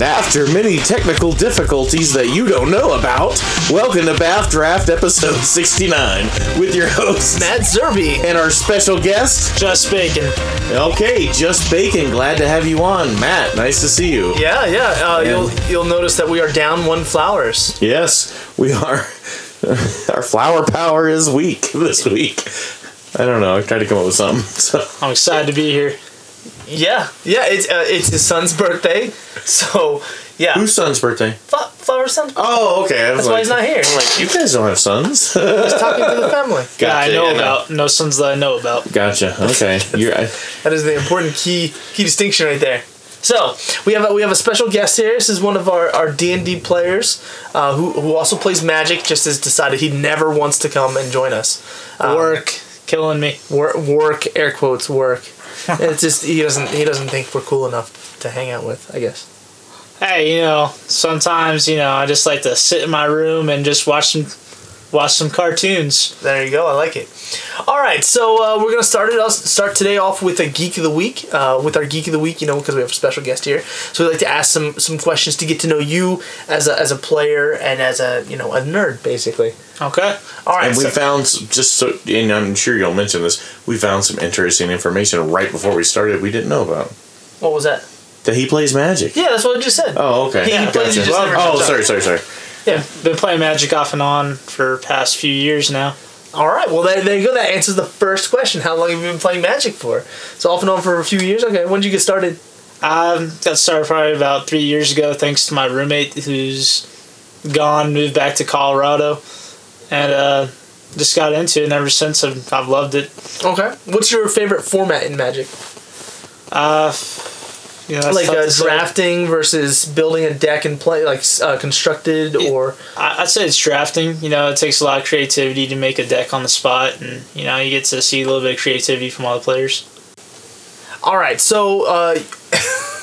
After many technical difficulties that you don't know about, welcome to Bath Draft episode 69 with your host, Matt Zerby. and our special guest. Just Bacon. Okay, just bacon. Glad to have you on, Matt. Nice to see you. Yeah, yeah. Uh, you'll you'll notice that we are down one flowers. Yes, we are. Our flower power is weak this week. I don't know. I tried to come up with something. So I'm excited to be here. Yeah, yeah. It's uh, it's his son's birthday, so yeah. whose son's birthday? Fla- flower son? Oh, okay. That's like, why he's not here. I'm like, you guys don't have sons. He's talking to the family. Yeah, I know yeah, no. about no sons that I know about. Gotcha. Okay. You're. I, That is the important key key distinction right there. So we have a, we have a special guest here. This is one of our our D and D players, uh, who who also plays Magic. Just has decided he never wants to come and join us. Um, Work killing me. work, work air quotes work. it's just he doesn't he doesn't think we're cool enough to hang out with. I guess. Hey, you know, sometimes you know I just like to sit in my room and just watch some watch some cartoons. There you go. I like it. All right, so uh, we're gonna start it. Us start today off with a geek of the week. Uh, with our geek of the week, you know, because we have a special guest here. So we like to ask some some questions to get to know you as a as a player and as a you know a nerd, basically. Okay. All right. and we so- found just so, and I'm sure you'll mention this. We found some interesting information right before we started. We didn't know about what was that? that he plays Magic. Yeah, that's what I just said. Oh, okay. Yeah, he plays, Gotcha. he oh, sorry, sorry, sorry. Yeah. Been playing Magic off and on for past few years now. All right. Well, there, there you go. That answers the first question. How long have you been playing Magic for? So off and on for a few years. Okay. When did you get started? I got started probably about three years ago, thanks to my roommate who's gone, moved back to Colorado, and uh, just got into it. And ever since, I've, I've loved it. Okay. What's your favorite format in Magic? Uh, you know, like uh, drafting versus building a deck and play like uh, constructed or I- I'd say it's drafting. You know, it takes a lot of creativity to make a deck on the spot, and you know, you get to see a little bit of creativity from all the players. all right so uh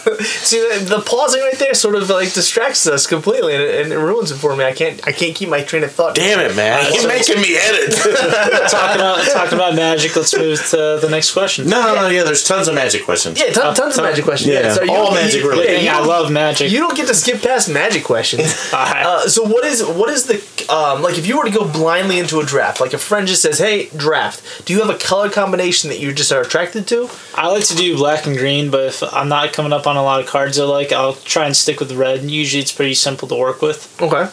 see the, the pausing right there sort of like distracts us completely and it, and it ruins it for me i can't i can't keep my train of thought Damn it, man! You're making me edit. talking about talking about magic. Let's move to the next question. no, no, no. Yeah, there's tons of Magic questions. yeah ton, tons of magic questions yeah, so all magic you, related. yeah, I love magic. you don't get to skip past magic questions Alright. uh, so what is what is the um, like if you were to go blindly into a draft like a friend just says hey draft do you have a color combination that you just are attracted to I like to do black and green, but if I'm not coming up on a lot of cards I like, I'll try and stick with red. And usually, it's pretty simple to work with. Okay.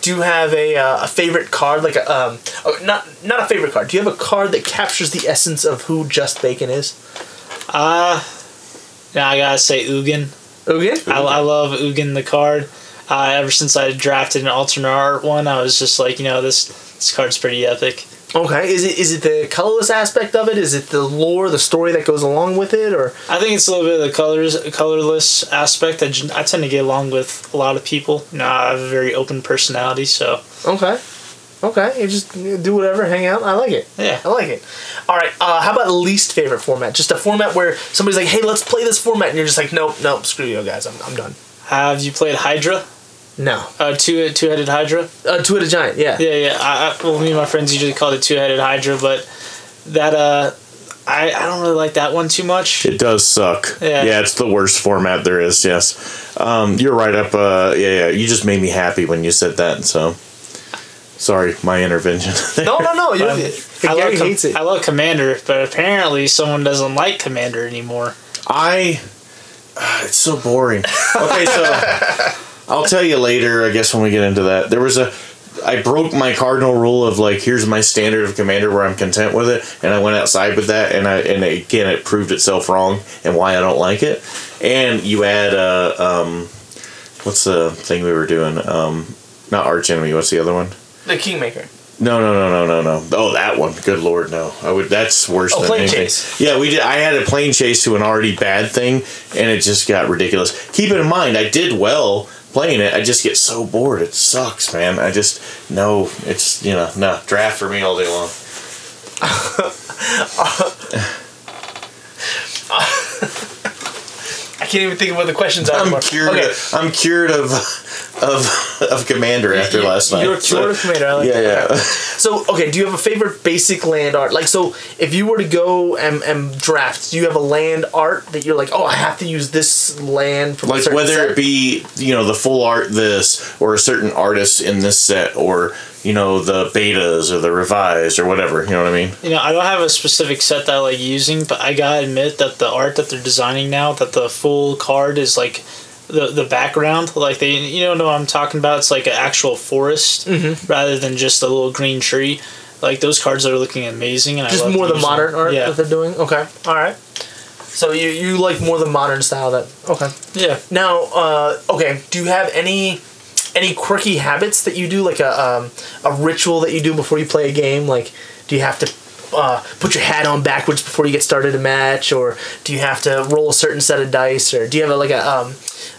Do you have a, uh, a favorite card, like a um, oh, not not a favorite card? Do you have a card that captures the essence of who Just Bacon is? Uh, yeah, I gotta say Ugin. Ugin. I, I love Ugin the card. Uh, ever since I drafted an alternate art one, I was just like, you know, this this card's pretty epic. Okay. Is it is it the colorless aspect of it? Is it the lore, the story that goes along with it, or I think it's a little bit of the colors, colorless aspect. I, I tend to get along with a lot of people. You know, I have a very open personality, so okay, okay? You just do whatever, hang out. I like it. yeah. I like it. All right. Uh, how about least favorite format? Just a format where somebody's like, "Hey, let's play this format," and you're just like, "Nope, nope, screw you guys. I'm, I'm done." Have you played Hydra? No. Uh, two two headed Hydra. Uh, two-headed giant. Yeah. Yeah, yeah. I, I, well, me and my friends usually call it two headed Hydra, but that uh, I I don't really like that one too much. It does suck. Yeah. yeah, it's the worst format there is. Yes, um, you're right up. Uh, yeah, yeah. You just made me happy when you said that. So, sorry, my intervention. No, no, no. You, Um, I love Com- hates it. I love Commander, but apparently someone doesn't like Commander anymore. I. ah, it's so boring. Okay, so I'll tell you later. I guess when we get into that, there was a. I broke my cardinal rule of like, here's my standard of commander where I'm content with it, and I went outside with that, and I and again it proved itself wrong and why I don't like it. And you add uh um, what's the thing we were doing? Um, not arch enemy. What's the other one? the Kingmaker. No, no, no, no, no, no. Oh, that one. Good lord, no. I would. That's worse Oh, than plane anything. chase. Yeah, we did. I had a Planechase to an already bad thing, and it just got ridiculous. Keep it in mind, I did well playing it. I just get so bored. It sucks, man. I just no. It's you know no draft for me all day long. I can't even think of what the questions are I'm anymore. cured. Okay. I'm cured of of of Commander after last night. You're so- cured of Commander. I like yeah, that. yeah. So okay, do you have a favorite basic land art? Like so, if you were to go and, and draft, do you have a land art that you're like, oh, I have to use this land from like whether set? it be you know the full art this or a certain artist in this set or you know the betas or the revised or whatever you know what i mean You know, I don't have a specific set that I like using, but I gotta admit that the art that they're designing now, that the full card is like the the background, like they, you know, know what I'm talking about. It's like an actual forest Mm-hmm. rather than just a little green tree. Like those cards are looking amazing, and I just love more the modern them. art Yeah, that they're doing. Okay, all right. So you you like more the modern style that okay. yeah. Now, uh, okay, do you have any any quirky habits that you do, like a um, a ritual that you do before you play a game? Like, do you have to uh, put your hat on backwards before you get started a match, or do you have to roll a certain set of dice, or do you have a, like a um,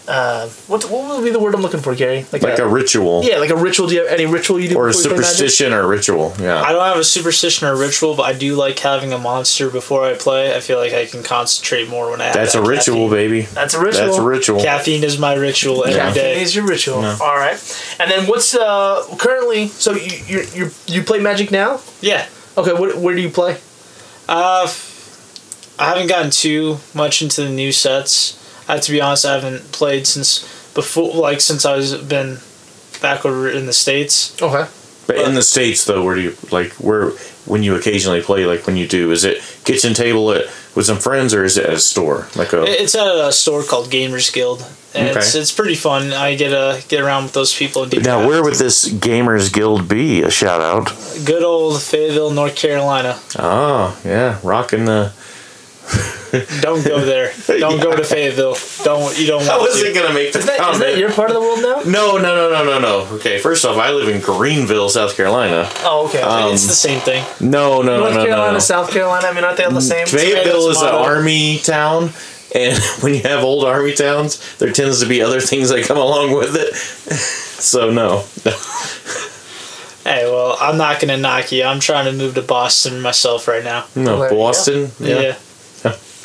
uh, what what would be the word I'm looking for, Gary? like a ritual yeah, like a ritual. Do you have any ritual you do or a before you play Magic? superstition or ritual yeah I don't have a superstition or ritual, but I do like having a monster before I play. I feel like I can concentrate more when I have that's a that ritual caffeine. baby That's a ritual. that's a ritual Caffeine is my ritual every Caffeine day. is your ritual. All right, and then what's uh currently? So you you you you play Magic now? Yeah. Okay, what, where do you play? Uh, I haven't gotten too much into the new sets. I to be honest, I haven't played since before, like since I was been back over in the states. Okay. but in the states though where do you like where when you occasionally play like when you do is it kitchen table at with some friends or is it at a store like a It's at a store called Gamers Guild, and it's Okay. it's pretty fun. I get to get around with those people. And do now crafts. where would this gamers guild be a shout out good old Fayetteville, North Carolina. oh yeah rocking the Don't go there. Don't go to Fayetteville. Don't you don't I wasn't to. gonna make the Is that, is comment. that your part of the world now? No, no, no, no, no, no. Okay, first off, I live in Greenville, South Carolina. Oh, okay. Um, it's the same thing. No, no, North no, no, Carolina, no. South Carolina. I mean, aren't they all the same? Fayetteville is an army town, and when you have old army towns, there tends to be other things that come along with it. so no, Hey, well, I'm not gonna knock you. I'm trying to move to Boston myself right now. no, there you go. Boston. Yeah.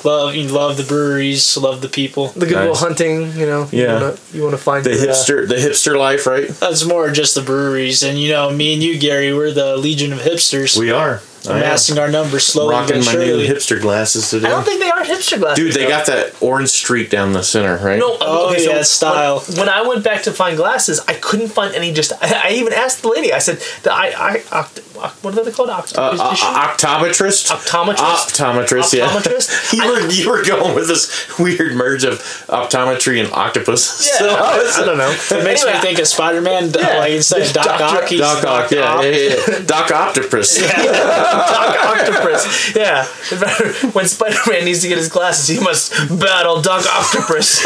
Love you love the breweries, love the people. The good Nice. will hunting. You know. You Yeah. wanna, you want to find the your, uh, hipster, the hipster life, right? That's more just the breweries, and you know, me and you, Gary, we're the Legion of Hipsters. We are. I am. amassing our numbers slowly rocking but my surely. new hipster glasses today. I don't think they are hipster glasses. Dude, they got that orange streak down the center, right? No, Oh, okay, so yeah, style. When, when I went back to find glasses, I couldn't find any. Just I, I even asked the lady. I said, "The I, I oct, oct, what are they called? Oct, Uh, uh, optometrist. Optometrist? Optometrist. Yeah. Optometrist? you were you were going with this weird merge of optometry and octopus. yeah, So I I don't know. It makes Anyway, me think of Spider Man, Yeah. like instead of Doc Ock, he's Doc Ock, yeah, yeah, yeah, yeah. Doc Octopus. Doc Octopus. Yeah. When Spider Man needs to get his glasses, he must battle Doc Octopus.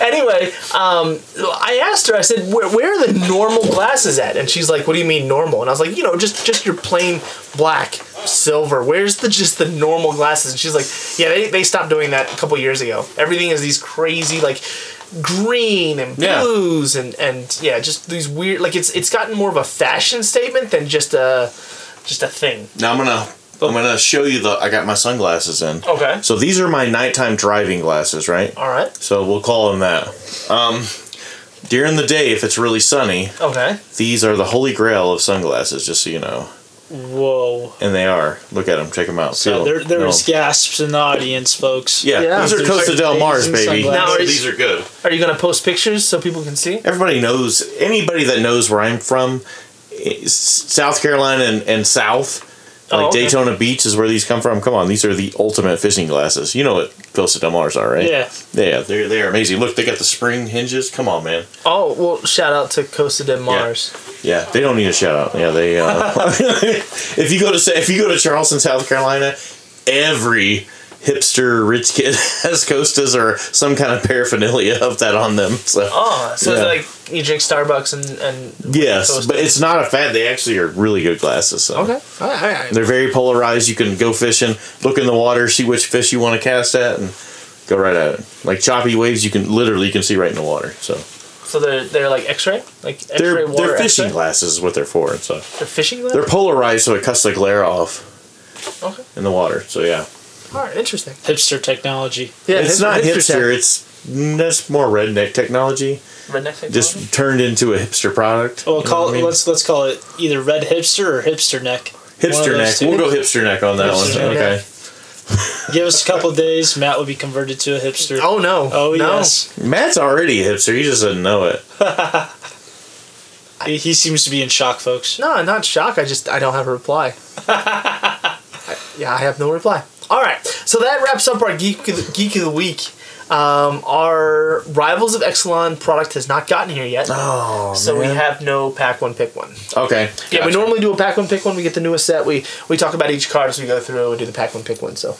Anyway, um, I asked her, I said, where, where are the normal glasses at? And she's like, what do you mean normal? And I was like, you know, just, just your plain black, silver. Where's the just the normal glasses? And she's like, yeah, they, they stopped doing that a couple years ago. Everything is these crazy, like, green and Yeah. blues and and yeah just these weird like it's it's gotten more of a fashion statement than just a just a thing Now I'm gonna I'm gonna show you the. I got my sunglasses in. Okay. So these are my nighttime driving glasses, right? All right. So we'll call them that. Um, during the day, if it's really sunny, Okay. these are the holy grail of sunglasses. Just so you know, Whoa. and they are. Look at them. Check them out. So Feel 'em. there, there Know was 'em. gasps in the audience, folks. Yeah, Yeah. these are There's Costa del Mars, baby. sunglasses. Now, are you- these are good. Are you gonna post pictures so people can see? Everybody knows. Anybody that knows where I'm from, is South Carolina and, and South, like Oh, okay. Daytona Beach is where these come from. Come on, these are the ultimate fishing glasses. You know what Costa del Mars are, right? Yeah. Yeah, they're they're amazing. Look, they got the spring hinges. Come on, man. Oh well, shout out to Costa de Mars. Yeah, they don't need a shout out. Yeah, they. Uh, if you go to say if you go to Charleston, South Carolina, every hipster rich kid has Costas or some kind of paraphernalia of that on them. So Oh, so Yeah. like you drink Starbucks and and yes, but it's not a fad. They actually are really good glasses. So. okay. All right, all right. They're very polarized. You can go fishing, look in the water, see which fish you want to cast at, and go right at it. Like choppy waves, you can literally you can see right in the water. So So they're they're like X-ray, like X-ray they're water. they're fishing X-ray? glasses is what they're for. And so They're fishing glass. they're polarized, so it cuts the glare off okay. in the water. So yeah, All right. Interesting. Hipster technology. Yeah, it's hip- not hipster hipster. It's that's more redneck technology. Redneck technology. Just turned into a hipster product. Well, You know call what I it. mean? Let's let's call it either red hipster or hipster neck. Hipster neck. two. We'll go hipster neck on that Hipster one. neck. Okay. Give us a couple of days, Matt will be converted to a hipster. oh no. Oh no. yes, Matt's already a hipster. He just doesn't know it. he, he seems to be in shock, folks. No, not shock. I just I don't have a reply. I- yeah, I have no reply. All right, so that wraps up our geek of the, geek of the week. Um, our Rivals of Ixalan product has not gotten here yet, Oh, so we have no pack one pick one. Okay. Yeah, we normally do a pack one pick one. We get the newest set. We we talk about each card as we go through and do the pack one pick one. So,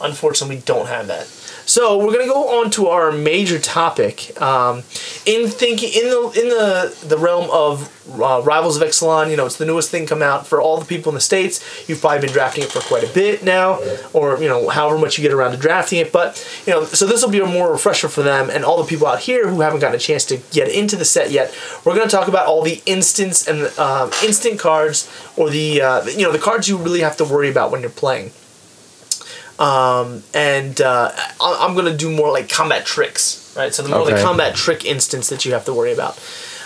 unfortunately, we don't have that. So we're gonna go on to our major topic. Um, in thinking in the in the the realm of uh, Rivals of Ixalan, you know, it's the newest thing come out for all the people in the states. You've probably been drafting it for quite a bit now, or you know, however much you get around to drafting it. But you know, so this will be a more refresher for them and all the people out here who haven't gotten a chance to get into the set yet. We're gonna talk about all the instants and um, instant cards, or the uh, you know the cards you really have to worry about when you're playing um, and uh, I- I'm gonna do more like combat tricks, right? So the more the combat trick instance that you have to worry about.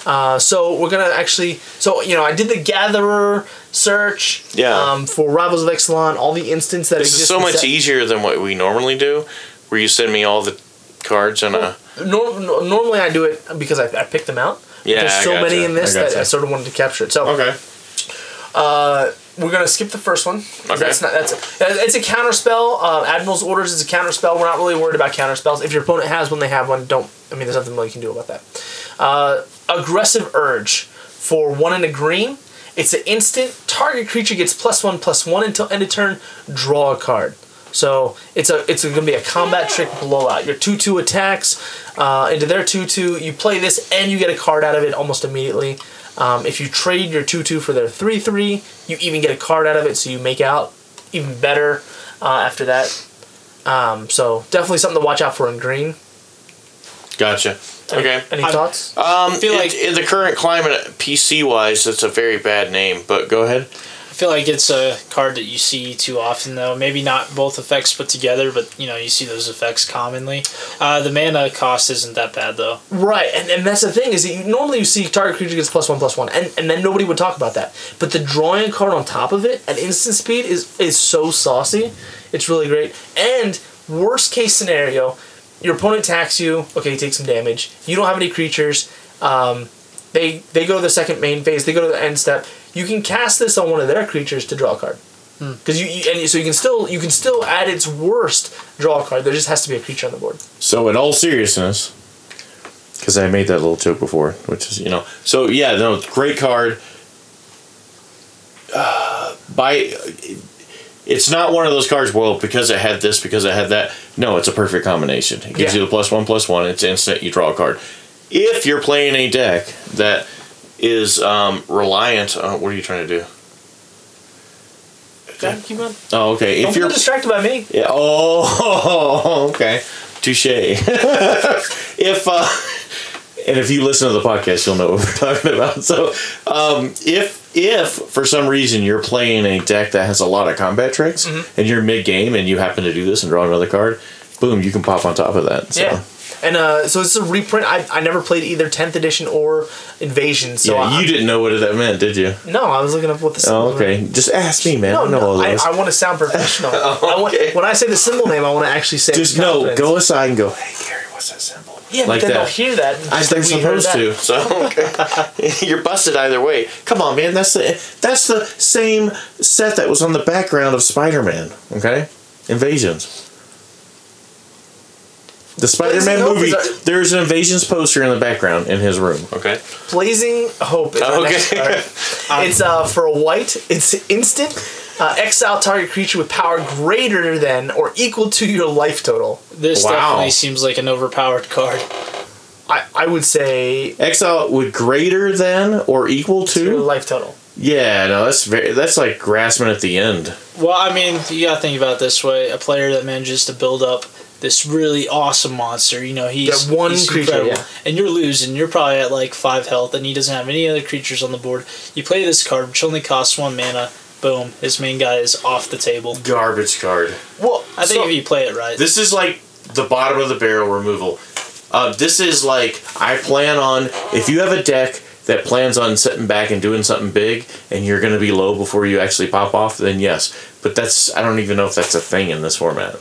Uh, so we're gonna actually, so you know, I did the gatherer search, Yeah. um, for Rivals of Ixalan, all the instants that This exist. is so much set- easier than what we normally do, where you send me all the cards on a. Nor- nor- normally I do it because I, I picked them out. Yeah, there's I so many in this I that. I sort of wanted to capture it. So Okay. Uh, we're gonna skip the first one. Okay. That's not that's it's a counter spell. Uh, Admiral's orders is a counter spell. We're not really worried about counter spells. If your opponent has one, they have one. Don't. I mean, there's nothing really you can do about that. Uh, aggressive urge for one and a green. It's an instant. Target creature gets plus one plus one until end of turn. Draw a card. So it's a it's gonna be a combat trick blowout. Your two two attacks uh, into their two two. You play this and you get a card out of it almost immediately. Um, if you trade your two two for their three three, you even get a card out of it, so you make out even better uh, after that. Um, so definitely something to watch out for in green. Gotcha. Okay. Any I'm- thoughts? Um, feel in- like- in the current climate, PC wise, it's a very bad name. But go ahead. Feel like it's a card that you see too often, though. Maybe not both effects put together, but you know you see those effects commonly. Uh, the mana cost isn't that bad though. Right, and, and that's the thing is that you, normally you see target creature gets plus one plus one, and, and then nobody would talk about that. But the drawing card on top of it at instant speed is is so saucy. It's really great. And worst case scenario, your opponent attacks you. Okay, you take some damage. You don't have any creatures. Um, they they go to the second main phase. They go to the end step. You can cast this on one of their creatures to draw a card. Because you, you and so you can still you can still at its worst draw a card. There just has to be a creature on the board. So, in all seriousness, because I made that little joke before, which is, you know, so yeah, no, great card. Uh, by it's not one of those cards. Well, because it had this, because it had that. No, it's a perfect combination. It gives Yeah. you the plus one, plus one. It's instant. You draw a card. If you're playing a deck that is um, reliant on what are you trying to do? Keep going. Oh, okay. Don't If you're distracted by me. yeah. Oh, okay. Touche. if uh, and if you listen to the podcast, you'll know what we're talking about. So, um, if if for some reason you're playing a deck that has a lot of combat tricks Mm-hmm. and you're mid game and you happen to do this and draw another card, boom, you can pop on top of that. So. Yeah. And uh, so it's a reprint. I, I never played either 10th edition or Invasion. So yeah, I, you didn't know what that meant, did you? No, I was looking up what the symbol Oh, okay. Just ask me, man. No, I know all no, I, those. I want to sound professional. I want, when I say the symbol name, I want to actually say Just no. Go aside and go. Hey, Gary, what's that symbol? Yeah, like but then that. they'll hear that. I, they're supposed to. So you're busted either way. Come on, man. That's the that's the same set that was on the background of Spider-Man. Okay, Invasions. The Spider-Man Hope movie. is a- There's an Invasions poster in the background in his room. Okay. Blazing Hope is our Okay. next card. it's uh, for a white. It's instant. Uh, exile target creature with power greater than or equal to your life total. This Wow. definitely seems like an overpowered card. I, I would say Exile with greater than or equal to your to. life total. Yeah, no, that's very. That's like grasping at the end. Well, I mean, you gotta think about it this way: a player that manages to build up this really awesome monster, you know, he's That one he's creature, incredible. yeah. and you're losing. You're probably at like five health, and he doesn't have any other creatures on the board. You play this card, which only costs one mana. Boom, his main guy is off the table. Garbage card. Well, I think so- if you play it right, This is like the bottom of the barrel removal. Uh, this is like I plan on if you have a deck that plans on sitting back and doing something big, and you're going to be low before you actually pop off, then yes. But that's I don't even know if that's a thing in this format.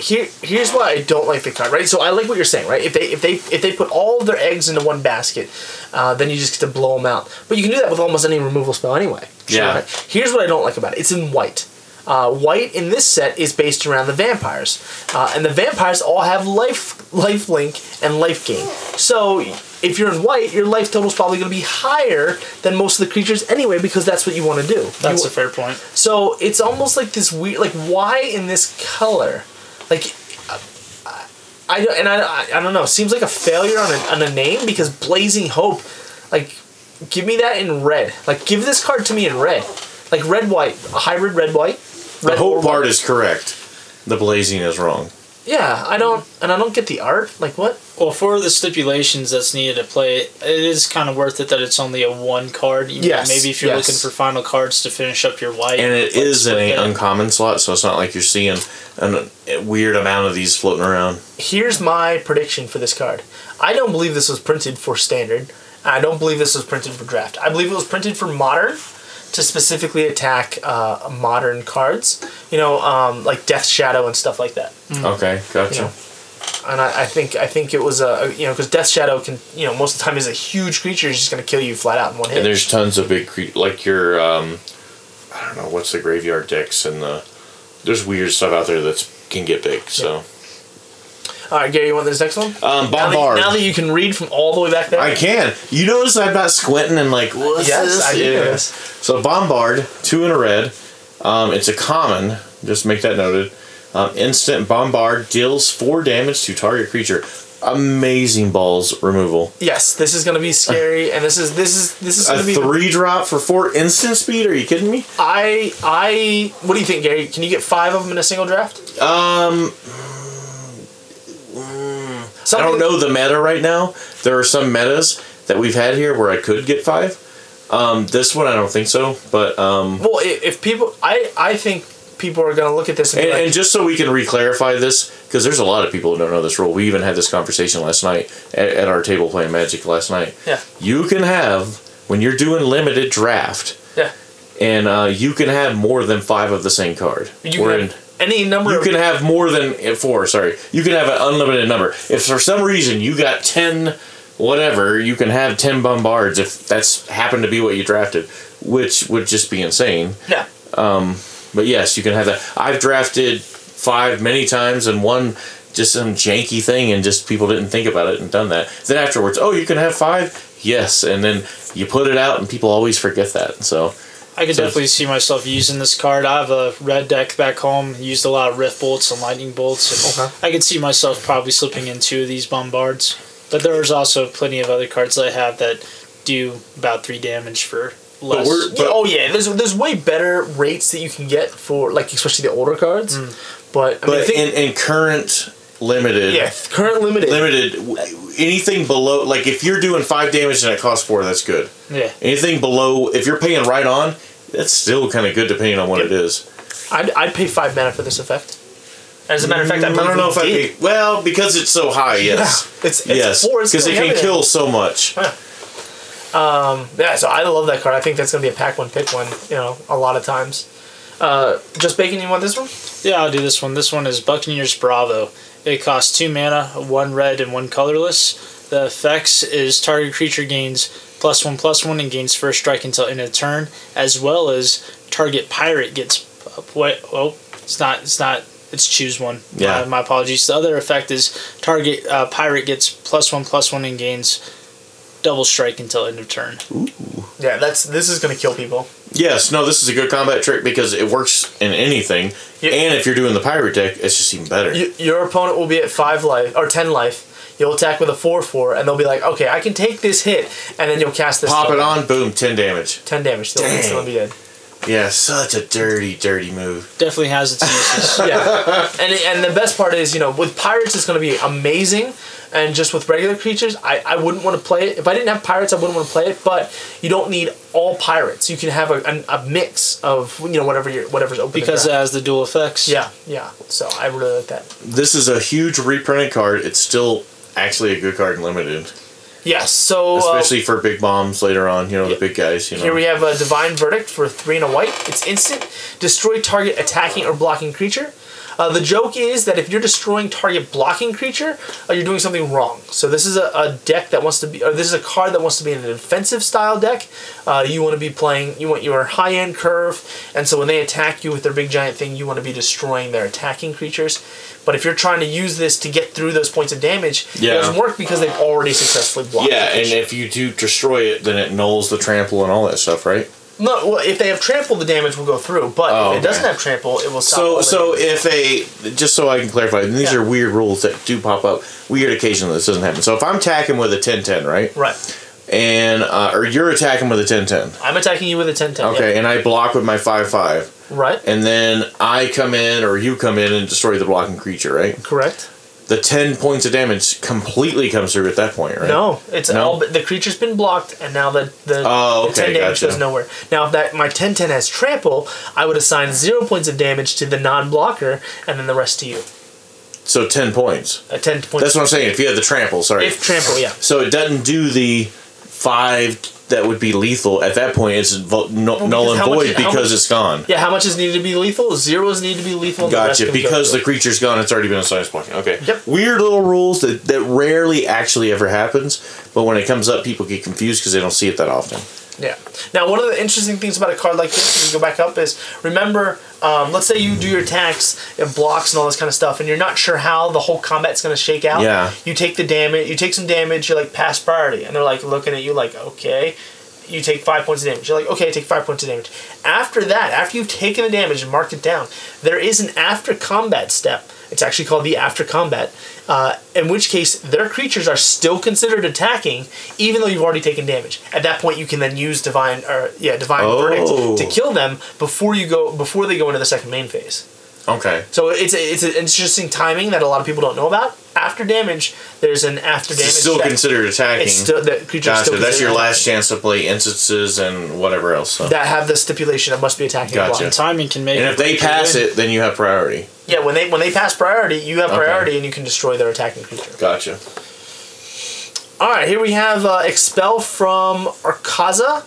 Here, here's why I don't like the card, right? So I like what you're saying, right? If they if they if they put all of their eggs into one basket, uh, then you just get to blow them out. But you can do that with almost any removal spell anyway. Yeah. right? Here's what I don't like about it. It's in white. Uh, white in this set is based around the vampires, uh, and the vampires all have life, life link, and life gain. So if you're in white, your life total is probably going to be higher than most of the creatures anyway, because that's what you want to do. That's You- a fair point. so it's almost like this weird, like why in this color? Like, I, I don't- and I, I, I don't know. Seems like a failure on a, on a name because Blazing Hope, like, give me that in red. Like, give this card to me in red. Like red white, hybrid red white. The hope part white. is correct. The blazing is wrong. Yeah, I don't, and I don't get the art. Like what? Well, for the stipulations that's needed to play it, it is kind of worth it that it's only a one card. You know, maybe if you're yes. looking for final cards to finish up your white. And it like, is in split an that. uncommon slot, so it's not like you're seeing an, a weird amount of these floating around. Here's my prediction for this card. I don't believe this was printed for standard. I don't believe this was printed for draft. I believe it was printed for modern to specifically attack uh, modern cards. You know, um, like Death Shadow and stuff like that. Okay, gotcha. You know, and I, I think I think it was a you know because Death Shadow can you know most of the time is a huge creature is just gonna kill you flat out in one hit. And there's tons of big cre- like your um, I don't know what's the graveyard decks and the there's weird stuff out there that can get big. So All right, Gary, you want this next one? um, Now that, bombard. now that you can read from all the way back there. I can. You notice I'm not squinting and like what's yes, this? I do Yeah. So bombard, two in a red. Um, it's a common. Just make that noted. Um, instant bombard deals four damage to target creature. Amazing balls removal. Yes, this is gonna be scary, and this is this is this is A three drop for four instant speed? Are you kidding me? I I what do you think, Gary? Can you get five of them in a single draft? Um, I don't know the meta right now. There are some metas that we've had here where I could get five. Um, this one I don't think so, but um, Well, if, if people, I I think people are gonna look at this and, and, like, and just so we can re-clarify this, because there's a lot of people who don't know this rule. We even had this conversation last night at, at our table playing Magic last night. yeah, You can have when you're doing limited draft, yeah. and uh, you can have more than five of the same card. You can have any number. You can have more than eh, four. Sorry, you can have an unlimited number. If for some reason you got ten, whatever, you can have ten bombards if that's happened to be what you drafted, which would just be insane. yeah. Um, But yes, you can have that. I've drafted five many times and one just some janky thing, and just people didn't think about it and done that. Then afterwards, oh, you can have five. Yes, and then you put it out, and people always forget that. So I could So- definitely see myself using this card. I have a red deck back home. Used a lot of rift bolts and lightning bolts, and Okay. I could see myself probably slipping in two of these bombards. But there's also plenty of other cards that I have that do about three damage for less. we're- oh yeah, there's there's way better rates that you can get for like especially the older cards. Mm. But I mean, I but think, in, in current limited, yeah, current limited. limited anything below like if you're doing five damage and it costs four that's good yeah. anything below if you're paying right on that's still kind of good depending on what it is I'd, I'd pay five mana for this effect. As a matter of fact, I, Mm, i don't know if i did. pay well because it's so high yes Yeah, it's, it's yes four. Because it can everything. kill so much Yeah, so I love that card. I think that's gonna be a pack one, pick one. You know, a lot of times. Uh, just bacon. You want this one? Yeah, I'll do this one. This one is Buccaneers Bravo. It costs two mana, one red and one colorless. The effects is target creature gains plus one plus one and gains first strike until end of turn, as well as target pirate gets what? Oh, it's not. It's not. It's choose one. Yeah. My, my apologies. The other effect is target uh, pirate gets plus one plus one and gains double strike until end of turn. Yeah, that's this is gonna kill people. yes no this is a good combat trick because it works in anything Yeah. and if you're doing the pirate deck it's just even better You, your opponent will be at five life or ten life. You'll attack with a four four, and they'll be like, "Okay, I can take this hit," and then you'll cast this. pop spell. it on boom 10 damage Ten damage. They'll Dang. instantly be dead. yeah such a dirty dirty move Definitely has its uses. yeah, and and the best part is, you know, with pirates, it's going to be amazing, and just with regular creatures, I, I wouldn't want to play it. If I didn't have pirates, I wouldn't want to play it. But you don't need all pirates. You can have a, a, a mix of you know whatever you're whatever's open. to because it has the dual effects. yeah, yeah. So I really like that. this is a huge reprinted card. It's still actually a good card in limited, Yes. So uh, especially for big bombs later on. You know, Yeah. the big guys. You know, Here we have a Divine Verdict for three and a white. It's instant. Destroy target attacking or blocking creature. Uh, the joke is that if you're destroying target blocking creature, uh, you're doing something wrong. So this is a, a deck that wants to be, or this is a card that wants to be in a defensive style deck. Uh, you want to be playing, you want your high end curve, and so when they attack you with their big giant thing, you want to be destroying their attacking creatures. But if you're trying to use this to get through those points of damage, Yeah. it doesn't work because they've already successfully blocked. yeah, and if you do destroy it, then it nulls the trample and all that stuff, right? No, well, if they have trample, the damage will go through. But Oh, if it doesn't have trample, it will stop. So, so if a just so I can clarify, and these Yeah. are weird rules that do pop up. Weird occasionally this doesn't happen. So if I'm attacking with a 10-10, right, right, and uh, or you're attacking with a 10-10, I'm attacking you with a 10 10. okay, and I block with my five five, Right. and then I come in or you come in and destroy the blocking creature, right? Correct. The ten points of damage completely comes through at that point, right? No, it's No? all. The creature's been blocked, and now the the, Oh, the 10 damage gotcha. goes nowhere. Now, if that my 10 10 has trample, I would assign zero points of damage to the non blocker, and then the rest to you. So ten points. A 10 points. That's what I'm saying. If you have the trample, sorry. If trample, yeah. so it doesn't do the five that would be lethal. At that point, it's vo- no, Well, null because and how much- void because much- it's gone. Yeah, how much is needed to be lethal? Zeros need to be lethal. The Gotcha. go Because the creature's gone, it's already been assigned blocking. Okay. Yep. Weird little rules that, that rarely actually ever happens, but when it comes up, people get confused because they don't see it that often. Yeah. Now, one of the interesting things about a card like this, if you go back up, is remember, um, let's say you do your attacks and blocks and all this kind of stuff, and you're not sure how the whole combat's going to shake out. Yeah. You take the damage, you take some damage, you're like pass priority, and they're like looking at you like, okay. You take five points of damage. You're like, okay, I take five points of damage. After that, after you've taken the damage and marked it down, there is an after combat step. It's actually called the after combat, uh, in which case their creatures are still considered attacking, even though you've already taken damage. At that point, you can then use divine or yeah divine Oh. verdict to kill them before you go before they go into the second main phase. Okay. So it's a, it's an interesting timing that a lot of people don't know about. After damage, there's an after damage. It's still check. considered attacking. It's still the creature gotcha. still That's your considered last chance to play instances and whatever else. So. that have the stipulation that must be attacking. Gotcha. blind. Timing can make. and or if they pass game. it, then you have priority. Yeah, when they when they pass priority, you have Okay. priority and you can destroy their attacking creature. Gotcha. All right, here we have uh, expel from Orazca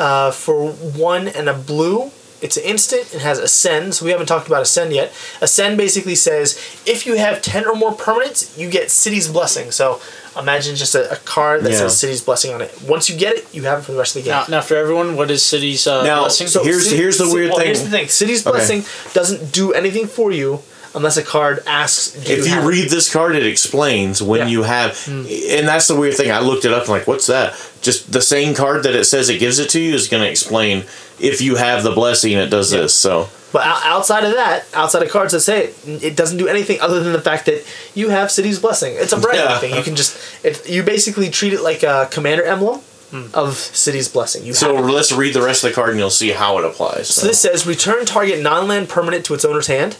uh, for one and a blue. It's an instant. It has ascend. So we haven't talked about ascend yet. Ascend basically says if you have ten or more permanents, you get City's Blessing. So imagine just a, a card that Yeah. says City's Blessing on it. Once you get it, you have it for the rest of the game. Now, now for everyone, what is City's uh, Now, blessing? so- Here's- City- here's the Ci- weird well, thing. Here's the thing. City's Okay. Blessing doesn't do anything for you unless a card asks. Do if you have it? read this card, it explains when Yeah. Hmm. you have, and that's the weird thing. I looked it up and like, what's that? Just the same card that it says it gives it to you is going to explain if you have the blessing, it does Yeah. this. So But outside of that, outside of cards that say it, it doesn't do anything other than the fact that you have City's Blessing. It's a branding Yeah. thing. You can just it, you basically treat it like a commander emblem of City's Blessing. You so have let's read the rest of the card and you'll see how it applies. So this says return target non-land permanent to its owner's hand,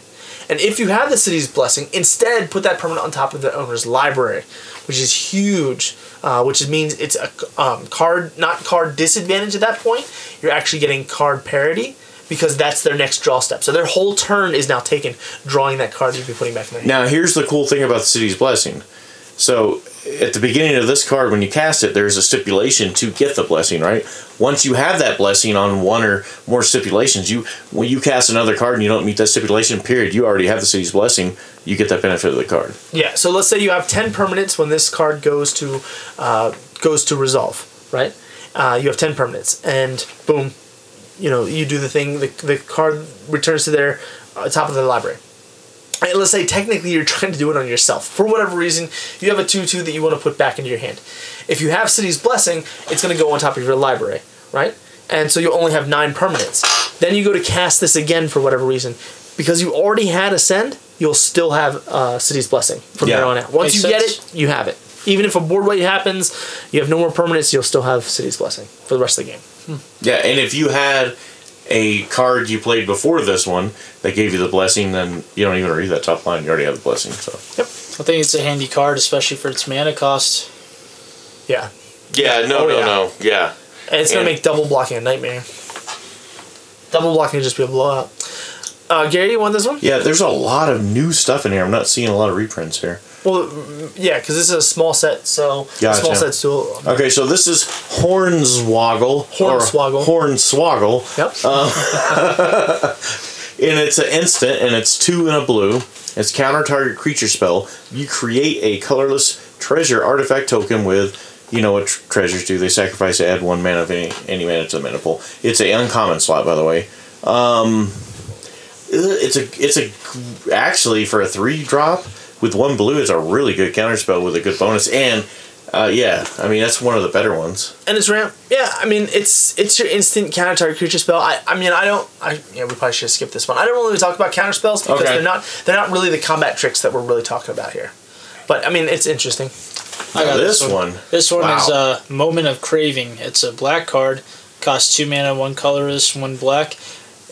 and if you have the City's Blessing, instead put that permanent on top of the owner's library, which is huge. Uh, which means it's a um, card, not card disadvantage at that point. You're actually getting card parity because that's their next draw step. So their whole turn is now taken drawing that card you'd be putting back in their hand. Now, here's the cool thing about the city's blessing. So, at the beginning of this card, when you cast it, there's a stipulation to get the blessing, right? Once you have that blessing on one or more stipulations, you when you cast another card and you don't meet that stipulation, period, you already have the city's blessing. You get that benefit of the card. Yeah. So let's say you have ten permanents when this card goes to uh, goes to resolve, right? Uh, you have ten permanents, and boom, you know you do the thing. The, the card returns to their uh, top of the library. And let's say technically you're trying to do it on yourself for whatever reason. You have a two-two that you want to put back into your hand. If you have City's Blessing, it's going to go on top of your library, right? And so you only have nine permanents. Then you go to cast this again for whatever reason, because you already had Ascend. You'll still have uh, City's Blessing from Yeah. there on out. Once Makes you get it, you have it. Even if a board wipe happens, you have no more permanents. You'll still have City's Blessing for the rest of the game. Yeah, and if you had a card you played before this one that gave you the blessing, then you don't even read that top line. You already have the blessing. So Yep. I think it's a handy card, especially for its mana cost. Yeah, Yeah, no, Oh, no, yeah. no. Yeah. and it's gonna make double blocking a nightmare. Double blocking would just be a blowout. Uh, Gary, you want this one? yeah, there's a lot of new stuff in here. I'm not seeing a lot of reprints here. Well, yeah, because this is a small set, so Gotcha. small set do. Um, okay, so this is Hornswoggle. Hornswoggle. Hornswoggle. Yep. Uh, and it's an instant, and it's two in a blue. It's counter target creature spell. You create a colorless treasure artifact token with, you know what tr- treasures do? They sacrifice to add one mana of any, any mana to the mana pool. It's a uncommon slot, by the way. Um, uh, it's a it's a actually for a three drop with one blue, it's a really good counter spell with a good bonus. And uh, yeah, I mean that's one of the better ones. and it's ramp. Yeah, I mean it's it's your instant counter target creature spell. I, I mean I don't. I yeah we probably should skip this one. I don't really talk about counter spells because Okay. they're not they're not really the combat tricks that we're really talking about here. But I mean it's interesting. I got this one. This one is a uh, Moment of Craving. It's a black card, costs two mana, one colorless, one black.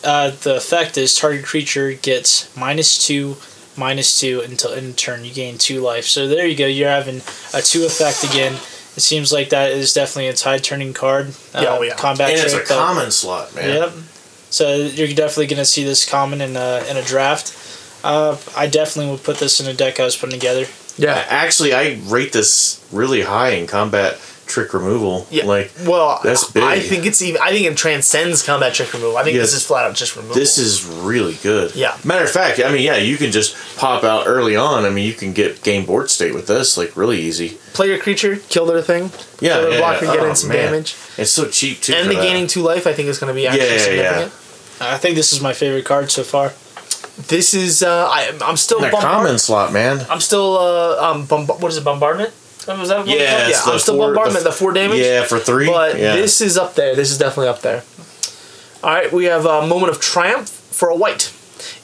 Uh, the effect is target creature gets minus two, minus two until in turn you gain two life. So there you go. You're having a two effect again. It seems like that is definitely a tide turning card. Uh, Yeah, oh, yeah. Combat and it's a trick common slot, man. Yep. So you're definitely going to see this common in a, in a draft. Uh, I definitely would put this in a deck I was putting together. Yeah. Actually, I rate this really high in combat trick removal. Yeah. Like well, that's big. I think it's even. I think it transcends combat trick removal. I think Yeah. this is flat out just removal. this is really good. Yeah. Matter of fact, I mean, yeah, you can just pop out early on. I mean, you can get game board state with this, like really easy. play your creature, kill their thing, Yeah, kill their yeah, blocker, yeah. get Oh, in some man. damage, It's so cheap too. and the that. gaining two life. I think is going to be actually Yeah, yeah, significant. I think this is my favorite card so far. This is. Uh, I, I'm still. That bombard- common slot, man. I'm still. Uh, um, bomb- what is it? Bombardment. Was that? Yeah, yeah. I'm still four- the bombardment. f- The, four damage. Yeah, for three. But yeah. this is up there. This is definitely up there. All right, we have a moment of triumph for a white.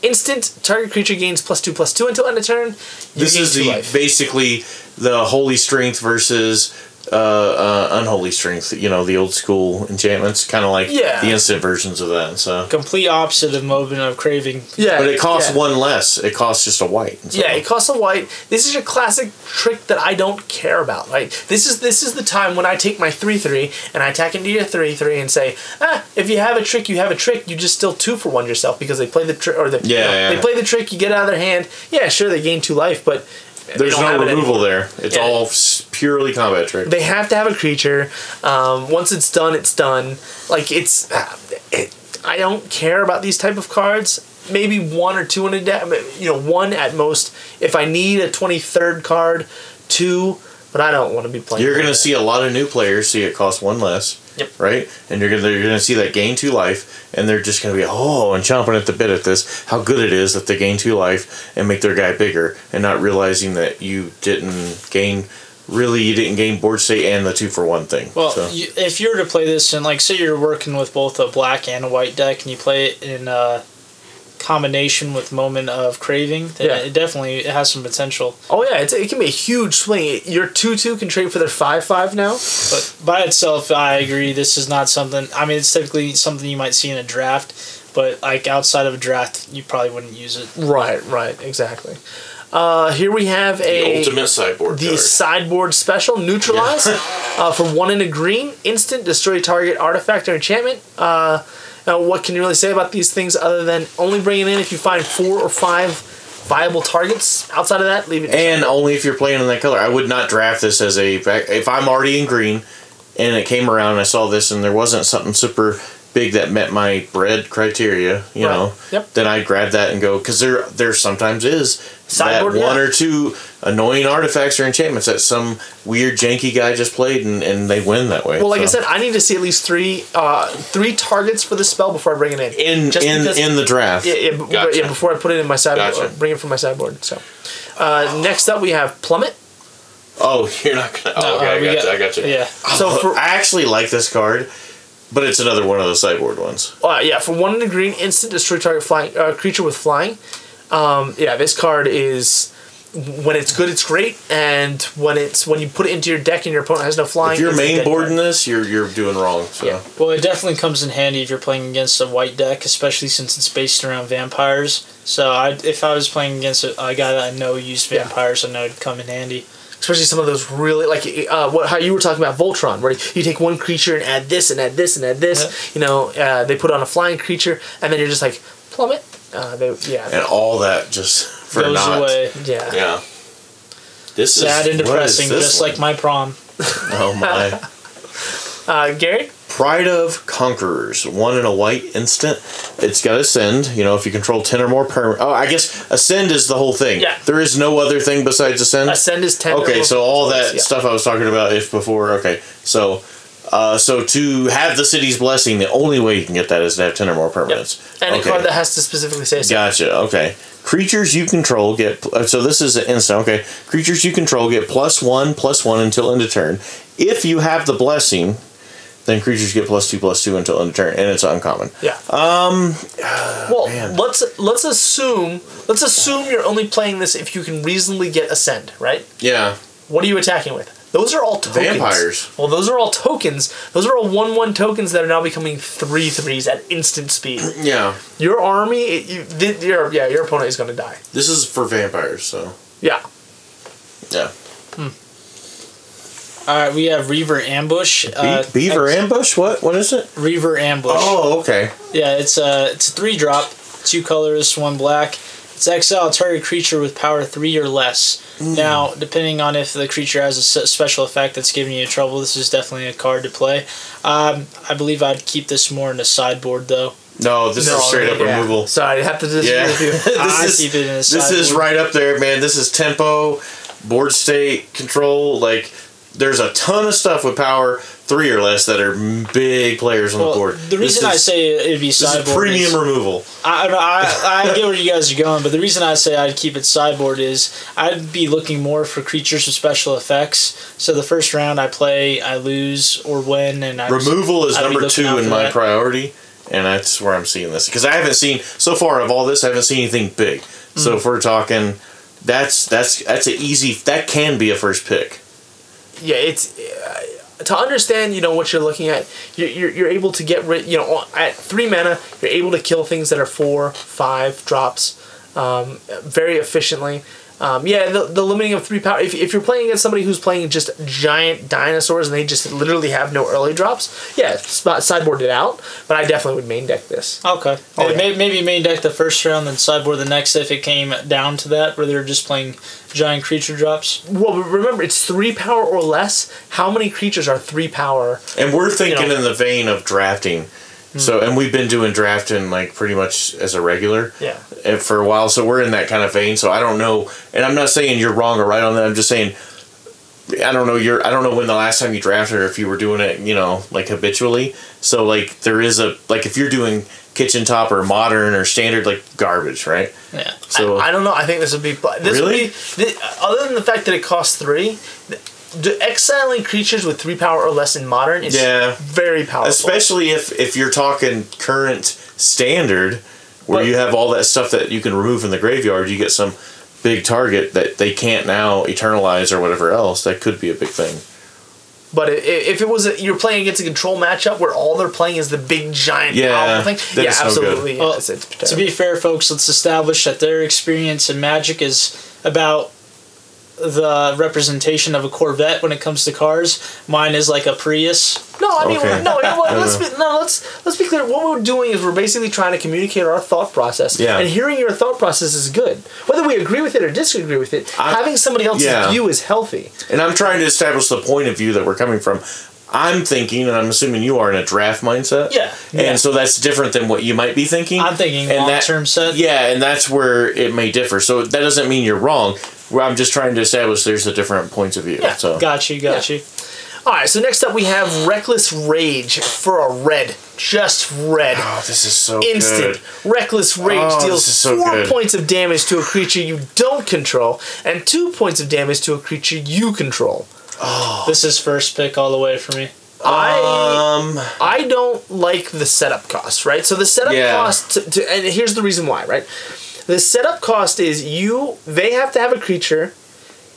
Instant target creature gains plus two plus two until end of turn. You this is the life. basically the holy strength versus uh, uh, unholy strength. You know, the old school enchantments, kind of like Yeah. the instant versions of that. So, Complete opposite of Moment of Craving. yeah, but it costs yeah. one less. It costs just a white. So- Yeah, it costs a white. This is your classic trick that I don't care about. Right? This is this is the time when I take my three three and I attack into your three three and say, ah, if you have a trick, you have a trick. You just still two for one yourself because they play the trick or the you Yeah, know, yeah. they play the trick. You get out of their hand. Yeah, sure, they gain two life, but There's no have it removal there. It's Yeah. all purely combat trick. They have to have a creature. Um, once it's done, it's done. Like it's, it, I don't care about these type of cards. Maybe one or two in a deck. You know, one at most. If I need a twenty third card, two. But I don't want to be playing. You're gonna see a lot of new players see it costs one less. Yep. Right, and you're gonna you're gonna see that gain two life, and they're just gonna be oh and chomping at the bit at this. How good it is that they gain two life and make their guy bigger, and not realizing that you didn't gain. Really, you didn't gain board state and the two for one thing. Well, so. you, if you were to play this and like say you're working with both a black and a white deck and you play it in uh, combination with Moment of Craving, then Yeah. it definitely it has some potential. Oh yeah, it's, it can be a huge swing. Your two two can trade for their five five now. But by itself, I agree. This is not something. I mean, it's typically something you might see in a draft, but like outside of a draft, you probably wouldn't use it. Right, right, exactly. Uh, here we have the a ultimate sideboard the card. sideboard special neutralize uh, for one in a green instant destroy target artifact or enchantment uh, now what can you really say about these things other than only bring it in if you find four or five viable targets outside of that leave it and only if you're playing in that color. I would not draft this as a if I'm already in green, and it came around and I saw this and there wasn't something super big that met my bread criteria, you Right. know. Yep. Then I'd grab that and go because there there sometimes is Sideboard, that one yeah. or two annoying artifacts or enchantments that some weird janky guy just played and, and they win that way. well like i said i need to see at least three uh, three targets for the spell before i bring it in in Just in in the draft. yeah, yeah, Gotcha. yeah, before I put it in my sideboard, Gotcha. uh, bring it from my sideboard. So, uh, next up we have plummet. Oh, you're not gonna. Oh, Uh, okay, I got, got- you, I got you. Yeah. So for I actually like this card, but it's another one of the sideboard ones. Uh, yeah, for one in the green, instant destroy target flying uh, creature with flying. Um, yeah, this card is when it's good, it's great, and when it's when you put it into your deck and your opponent has no flying. If you're main boarding this, you're you're doing wrong. So. Yeah. Well, it definitely comes in handy if you're playing against a white deck, especially since it's based around vampires. So, I, if I was playing against a, a guy that I know used Yeah. vampires, I know it'd come in handy. especially some of those really like uh, what how you were talking about Voltron, where you take one creature and add this and add this and add this. You know, uh, they put on a flying creature, and then you're just like plummet. Uh, they, yeah, and all that just for Goes naught. away. yeah, Yeah. This is Sad and depressing, just one? like my prom. oh my. Uh, Gary? Pride of Conquerors, one in a white instant. It's got Ascend. You know, if you control 10 or more per. Oh, I guess Ascend is the whole thing. Yeah. There is no other thing besides Ascend? Ascend is 10. Okay, so all that Yeah. stuff I was talking about if before. Okay, so. Uh, so to have the city's blessing, the only way you can get that is to have ten or more permanents. And okay. a card that has to specifically say so. Gotcha. Okay. Creatures you control get uh, so this is an instant. Okay. Creatures you control get plus one plus one until end of turn. If you have the blessing, then creatures get plus two plus two until end of turn, and it's uncommon. Yeah. Um. Well, man. let's let's assume let's assume you're only playing this if you can reasonably get ascend, right? Yeah. What are you attacking with? Those are all tokens. Vampires. Well, those are all tokens. Those are all one-one tokens that are now becoming three threes at instant speed. Yeah. Your army, it, you, th- your yeah, your opponent is going to die. This is for vampires, so Yeah. yeah. All right, we have Reaver Ambush. Uh, Be- Beaver ex- ambush. What? What is it? Reaver Ambush. Oh, okay. Yeah, it's a it's a three drop, two colors, one black. It's exile target creature with power three or less. Now, depending on if the creature has a special effect that's giving you trouble, this is definitely a card to play. Um, I believe I'd keep this more in the sideboard though. No, this No, is straight up yeah. removal. Sorry, I have to disagree Yeah. with you. this I is keep it in the this is right up there, man. This is tempo, board state control. Like, there's a ton of stuff with power three or less that are big players on Well, the board. the This reason I say it'd be this sideboard is premium is- removal. I, I, I get where you guys are going, but the reason I say I'd keep it sideboard is I'd be looking more for creatures with special effects. So the first round I play, I lose or win, and I Removal is I'd number two in my that. priority, and that's where I'm seeing this because I haven't seen so far of all this. I haven't seen anything big. So Mm. if we're talking, that's that's that's an easy. That can be a first pick. yeah, it's uh, to understand. You know what you're looking at. You're, you're, you're able to get rid. You know, at three mana, you're able to kill things that are four, five drops, um, very efficiently. Um, yeah, the, the limiting of three power. If, if you're playing against somebody who's playing just giant dinosaurs and they just literally have no early drops, yeah, sideboard it out. But I definitely would main deck this. Okay. Oh, yeah. maybe, maybe main deck the first round, then sideboard the next if it came down to that, where they're just playing giant creature drops. Well, but remember, it's three power or less. How many creatures are three power? And we're thinking know. in the vein of drafting. Mm. So, and we've been doing drafting like pretty much as a regular. Yeah. For a while, so we're in that kind of vein. So I don't know, and I'm not saying you're wrong or right on that. I'm just saying, I don't know. You're. I don't know when the last time you drafted or if you were doing it, you know, like habitually. So like there is a like if you're doing kitchen top or modern or standard like garbage, right? Yeah. So I, I don't know. I think this would be this Really? Would be, thi- other than the fact that it costs three, th- the exiling creatures with three power or less in modern is Yeah. very powerful. especially if if you're talking current standard where But- you have all that stuff that you can remove from the graveyard you get some big target that they can't now eternalize or whatever else that could be a big thing But i- i- if it was a, you're playing against a control matchup where all they're playing is the big giant Yeah, thing, yeah, it's no good. absolutely. Well, yes, it's To be fair, folks, let's establish that their experience in Magic is about the representation of a Corvette when it comes to cars. Mine is like a Prius. No, I mean Okay. no. You know what? Let's be, no. Let's let's be clear. What we're doing is we're basically trying to communicate our thought process. Yeah. And hearing your thought process is good, whether we agree with it or disagree with it. I- having somebody else's yeah. view is healthy. and i'm trying to establish the point of view that we're coming from i'm thinking and i'm assuming you are in a draft mindset Yeah. and Yeah. so that's different than what you might be thinking I'm thinking And that- long-term set. yeah and that's where it may differ so that doesn't mean you're wrong Where i'm just trying to establish there's a different points of view Yeah, so Got you, got you. All right. So next up we have reckless rage for a red, just red. oh this is so Instant good reckless rage Oh, deals so four good. points of damage to a creature you don't control, and two points of damage to a creature you control. This is first pick all the way for me. I um I don't like the setup cost, right? So the setup Yeah. cost, to, to, and here's the reason why, right? The setup cost is you. They have to have a creature,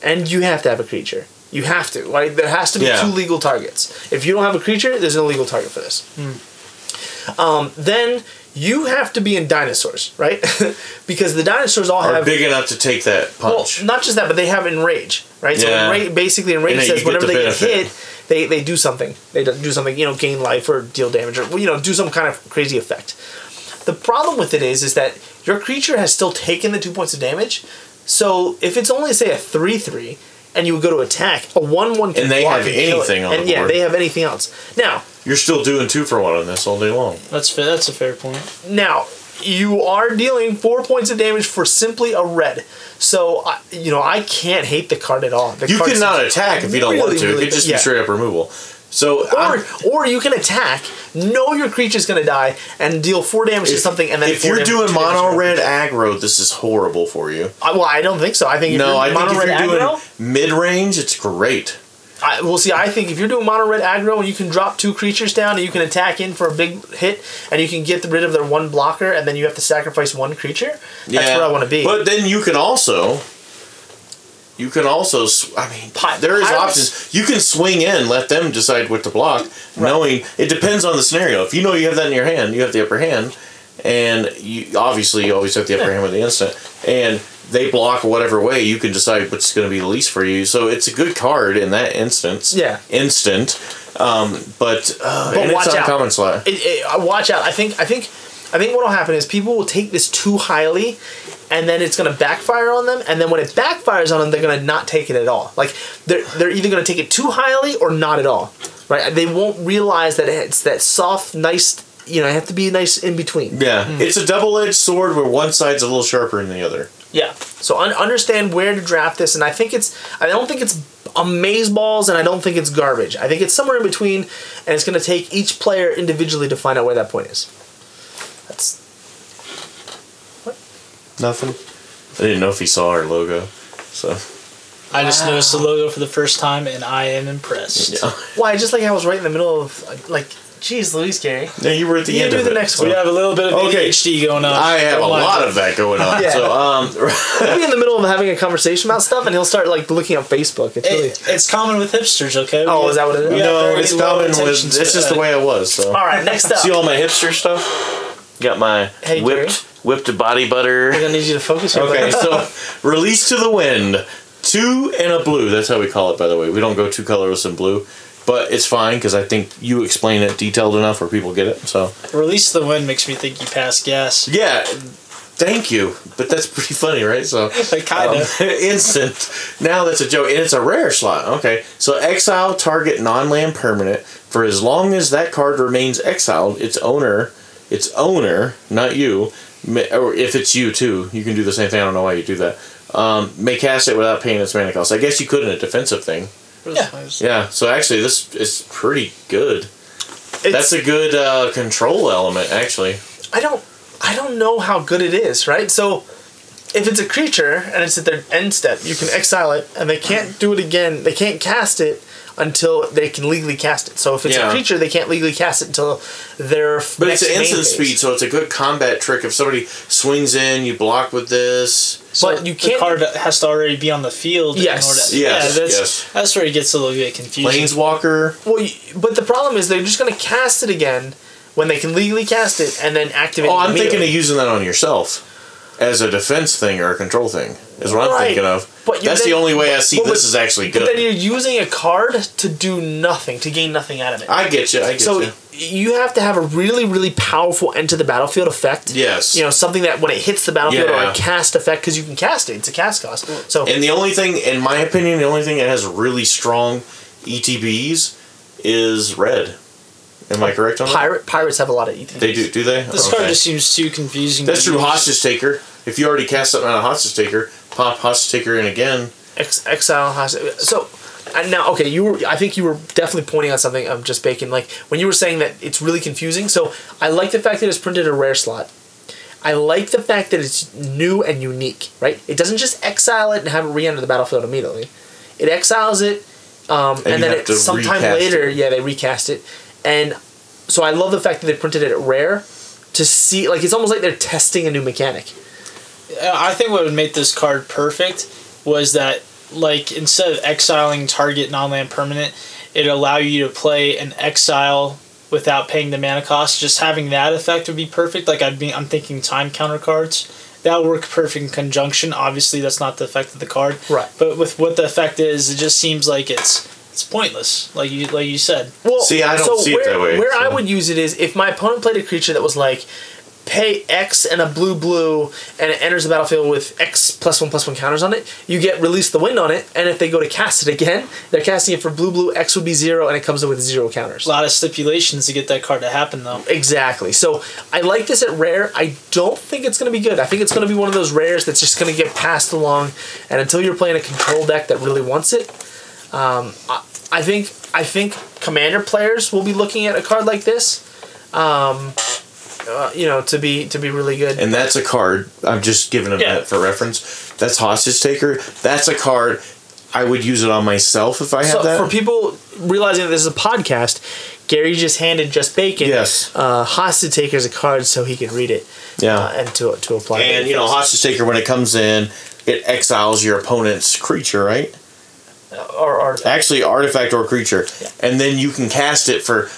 and you have to have a creature. You have to, right? There has to be Yeah. two legal targets. If you don't have a creature, there's no legal target for this. Um, then you have to be in dinosaurs, right? because the dinosaurs all are have big enough to take that well, punch not just that, but they have enrage, right? Yeah. So enra- basically, enrage And then says get whenever the they get hit, they, they do something. They do do something, you know, gain life or deal damage or you know do some kind of crazy effect. The problem with it is, is that your creature has still taken the two points of damage. So if it's only say a three three, and you would go to attack, a one one And they have anything on and the yeah, board. they have anything else. Now, You're still doing two for one on this all day long. That's fair. That's a fair point. now you are dealing four points of damage for simply a red. So I- you know I can't hate the card at all. The You cannot attack if you don't want to. really it could just good. be straight up removal. So Or, I'm- or you can attack, know your creature's gonna die, and deal four damage to something, and then if you're doing two damage to mono red aggro, this is horrible for you. I, well, I don't think so. I think if No, you're I think mono if red you're aggro, doing mid range, it's great. I, well, see, I think if you're doing mono red aggro and you can drop two creatures down and you can attack in for a big hit and you can get rid of their one blocker and then you have to sacrifice one creature, that's where I want to be. But then you can also, you can also, sw- I mean, Pi- there is pirates- options. You can swing in, let them decide what to block, knowing it depends on the scenario. If you know you have that in your hand, you have the upper hand, and you obviously you always have the upper hand with the instant, and they block whatever way. You can decide what's going to be the least for you. So it's a good card in that instance. Yeah. instant. Um, but uh, But watch it's on out. common slot. it, it, uh, watch out. I think I think I think what will happen is people will take this too highly, and then it's going to backfire on them. And then when it backfires on them, they're going to not take it at all. Like they're they're either going to take it too highly or not at all. Right? They won't realize that it's that soft, nice. You know, it have to be nice in between. Yeah, Hmm. it's a double-edged sword where one side's a little sharper than the other. Yeah. So un- understand where to draft this, and I think it's. I don't think it's amaze balls, and I don't think it's garbage. I think it's somewhere in between, and it's going to take each player individually to find out where that point is. That's what? Nothing. I didn't know if he saw our logo, so I just noticed the logo for the first time, and I am impressed. yeah. why. Just like I was right in the middle of like, geez, Louise Gary. No, you were at the You end do of the it. next so- We have a little bit of Okay. ADHD going on. I have a lot of that going on. Yeah. So um, We'll be in the middle of having a conversation about stuff, and he'll start like looking up Facebook. It's really. It, it's common with hipsters, okay? Oh, We- is that what it is? no, it's common with. It's span. just the way it was. So All right, next up. see all my hipster stuff. Got my Hey, whipped whipped body butter. I'm gonna need you to focus here. Okay, so release to the wind, two and a blue. That's how we call it, by the way. We don't go two colors in blue, but it's fine because I think you explain it detailed enough where people get it. So Release the wind makes me think you pass gas. yeah, thank you. But that's pretty funny, right? So Like, kind um, of. instant. Now that's a joke, and it's a rare slot. Okay, so exile target non-land permanent for as long as that card remains exiled. Its owner, its owner, not you, or if it's you too, you can do the same thing. I don't know why you do that. Um, may cast it without paying its mana cost. I guess you could in a defensive thing. Yeah. Yeah. So actually, this is pretty good. It's, That's a good uh, control element, actually. I don't I don't know how good it is, right? So if it's a creature and it's at their end step, you can exile it and they can't do it again. They can't cast it until they can legally cast it. So if it's Yeah. a creature, they can't legally cast it until their But next it's an main instant phase. speed, so it's a good combat trick. If somebody swings in, you block with this. So But you can't- card has to already be on the field. Yes. In order Yes, Yeah, that's, yes. that's where it gets a little bit confusing. Planeswalker. Well, but the problem is they're just going to cast it again when they can legally cast it and then activate. Oh, it I'm thinking of using that on yourself as a defense thing or a control thing. Is what I'm thinking of. But That's then- the only way I see but- this is actually good. But then you're using a card to do nothing, to gain nothing out of it. I get you. I get you. So you. you have to have a really, really powerful enter the battlefield effect. Yes. You know, something that when it hits the battlefield or a cast effect, because you can cast it, it's a cast cost. So And the only thing, in my opinion, the only thing that has really strong ETBs is red. Am I correct on that? pirate pirates have a lot of ETBs. They do, do they? This Okay. card just seems too confusing. That's to true. use. Hostage taker. If you already cast something on a hostage taker, pop hostage taker in again. Ex- exile has so. And now, okay, you were. I think you were definitely pointing out something. I'm just bacon. Like when you were saying that it's really confusing. So I like the fact that it's printed a rare slot. I like the fact that it's new and unique. Right? It doesn't just exile it and have it re-enter the battlefield immediately. It exiles it, um, and, you then have it, sometime later, it. yeah, they recast it, and so I love the fact that they printed it at rare to see. Like it's almost like they're testing a new mechanic. Uh, I think what would make this card perfect was that, like, instead of exiling target non-land permanent, it allow you to play an exile without paying the mana cost. Just having that effect would be perfect. Like I'd be, I'm thinking time counter cards. That would work perfect in conjunction. Obviously, that's not the effect of the card. Right. But with what the effect is, it just seems like it's it's pointless. Like you like you said. Well, See, I don't see it where, that way, Where I would use it is if my opponent played a creature that was like, pay X and a blue blue, and it enters the battlefield with X plus one plus one counters on it, you get release the wind on it, and if they go to cast it again, they're casting it for blue blue. X would be zero, and it comes in with zero counters. A lot of stipulations to get that card to happen, though. Exactly. So I like this at rare. I don't think it's going to be good. I think it's going to be one of those rares that's just going to get passed along, and until you're playing a control deck that really wants it, um, I, I think I think commander players will be looking at a card like this. Um, uh, you know, to be to be really good. And that's a card. I'm just giving them Yeah. that for reference. That's hostage taker. That's a card. I would use it on myself if I had so that. for people realizing that this is a podcast, Gary just handed just bacon. Yes. Uh, hostage taker is a card so he can read it. Yeah. Uh, and to to apply. It. And you know, hostage taker when it comes in, it exiles your opponent's creature, right? Or, or Actually, artifact or creature, and then you can cast it for,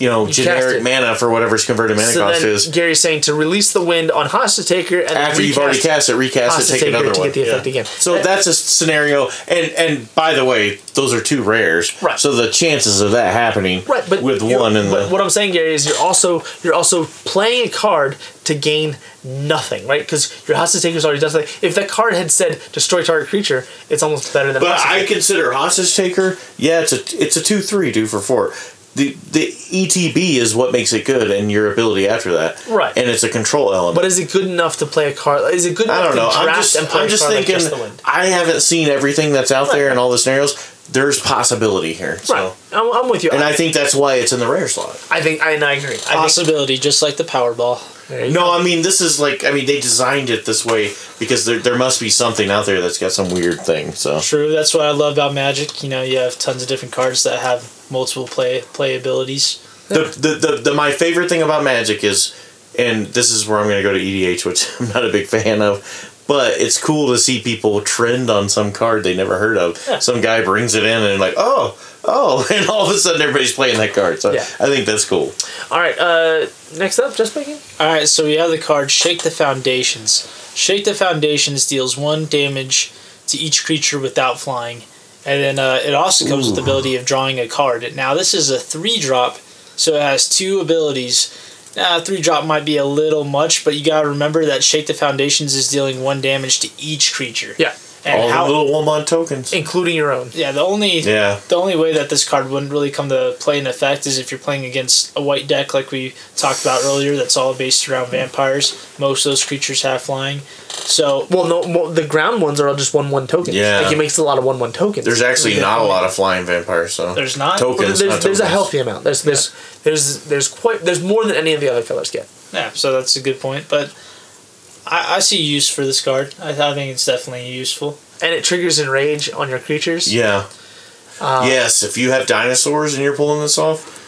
you know, cast generic mana for whatever's converted mana So cost is. Gary's saying to release the wind on Hostage Taker and After you've already cast it, recast it, take Taker another to one. get the effect again. So that's a scenario, and and by the way, those are two rares. Right. So the chances of that happening, right, but with one and the what I'm saying, Gary, is you're also you're also playing a card to gain nothing, right? Because your Hostage Taker's already done something. If that card had said destroy target creature, it's almost better than. But I Taker. consider hostage taker. Yeah, it's a it's a two three two for four. The the ETB is what makes it good, and your ability after that. Right. And it's a control element. But is it good enough to play a card? Is it good enough I don't know. to I'm just and play I'm a just card like thinking. Just the Wind? I haven't seen everything that's out there Right. in all the scenarios. There's possibility here. So. Right, I'm, I'm with you. And I, I think that's why it's in the rare slot. I think I, and I agree. I think, Possibility, just like the Powerball. No. I mean this is like I mean they designed it this way because there there must be something out there that's got some weird thing. So True, that's what I love about Magic. You know, you have tons of different cards that have multiple play play abilities. the, the, the, the my favorite thing about Magic is, and this is where I'm going to go to EDH, which I'm not a big fan of, but it's cool to see people trend on some card they never heard of. Some guy brings it in and like, oh, oh, and all of a sudden everybody's playing that card. So Yeah. I think that's cool. All right. Uh, next up, just making. All right, so we have the card Shake the Foundations. Shake the Foundations deals one damage to each creature without flying, and then uh, it also comes with the ability of drawing a card. Now this is a three drop, so it has two abilities. Now three drop might be a little much, but you gotta remember that Shake the Foundations is dealing one damage to each creature. Yeah, and all how the little one mon tokens. including your own. yeah the only Yeah. the only way that this card wouldn't really come to play in effect is if you're playing against a white deck like we talked about earlier that's all based around vampires. Most of those creatures have flying. So Well, no, well, the ground ones are all just one one tokens. Yeah. like he makes a lot of one one tokens. There's actually not a lot of flying vampires, so There's not? Well, tokens. there's, not there's a healthy amount. There's there's there's there's quite there's more than any of the other colors get. yeah, so that's a good point. But I, I see use for this card. I, I think it's definitely useful. And it triggers enrage on your creatures. Yeah. Uh, yes, if you have dinosaurs and you're pulling this off,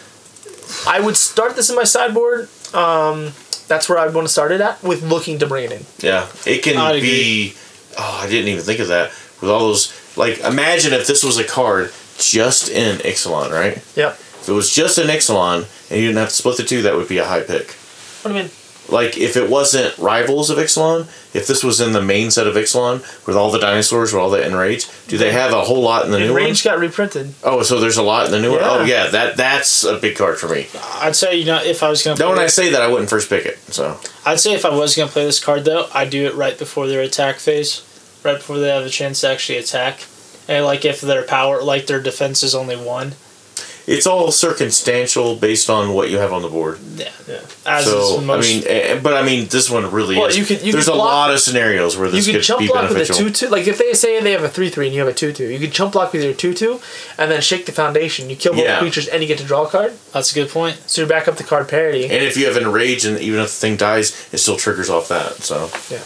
I would start this in my sideboard. Um, that's where I'd want to start it at with looking to bring it in. Yeah, it can I'd be. Oh, I didn't even think of that. With all those, like, imagine if this was a card just in Ixalan, right? Yep. If it was just in Ixalan and you didn't have to split the two, that would be a high pick. What do you mean? Like, if it wasn't Rivals of Ixalan, if this was in the main set of Ixalan with all the dinosaurs, with all the Enrage, do they have a whole lot in the new one? Enrage got reprinted. Oh, so there's a lot in the new one? Oh, yeah, that that's a big card for me. I'd say you know if I was gonna play when I say that, I wouldn't first pick it, so. I'd say if I was gonna play this card though, I'd do it right before their attack phase, right before they have a chance to actually attack. And like if their power, like their defense is only one. It's all circumstantial based on what you have on the board. Yeah. Yeah. As So is most. I mean, eh, but I mean, this one really Well, is. you could- you there's could a block- lot of scenarios where You this could could chump be block with a two two. Like if they say they have a three three and you have a two two, you could chump block with your two two, and then shake the foundation. You kill both Yeah. creatures and you get to draw a card. That's a good point. So you're back up to card parity. and if you have enrage, and even if the thing dies, it still triggers off that. So Yeah,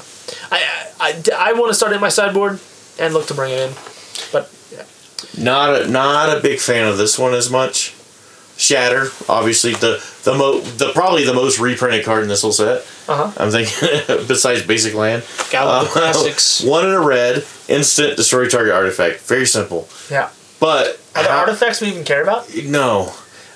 I I, I, want to start in my sideboard and look to bring it in, but yeah. Not a not a big fan of this one as much. Shatter, obviously the the mo the probably the most reprinted card in this whole set. Uh huh. I'm thinking besides basic land. The Uh, classics. One in a red, instant destroy target artifact. Very simple. Yeah. But Are there how- artifacts we even care about? no,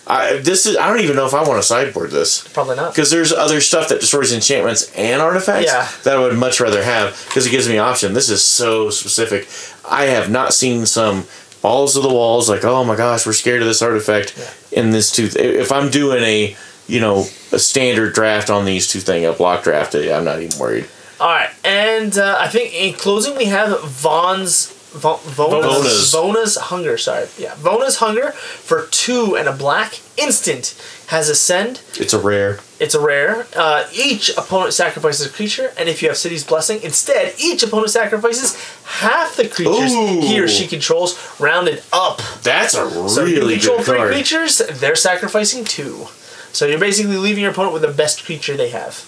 I this is I don't even know if I want to sideboard this. Probably not. Because there's other stuff that destroys enchantments and artifacts Yeah. that I would much rather have because it gives me option. This is so specific. I have not seen some balls to the walls like, oh my gosh, we're scared of this artifact in this tooth. If I'm doing a, you know, a standard draft on these two thing, a block draft, I'm not even worried. All right, and uh, I think in closing we have Vaughn's. Vo- Vona's, Vona's. Vona's Hunger, sorry. Yeah. Vona's Hunger for two and a black instant has Ascend. It's a rare. It's a rare. Uh, each opponent sacrifices a creature, and if you have City's Blessing, instead, each opponent sacrifices half the creatures Ooh. he or she controls, rounded up. That's a really So if you control good three card. creatures, they're sacrificing two. So you're basically leaving your opponent with the best creature they have.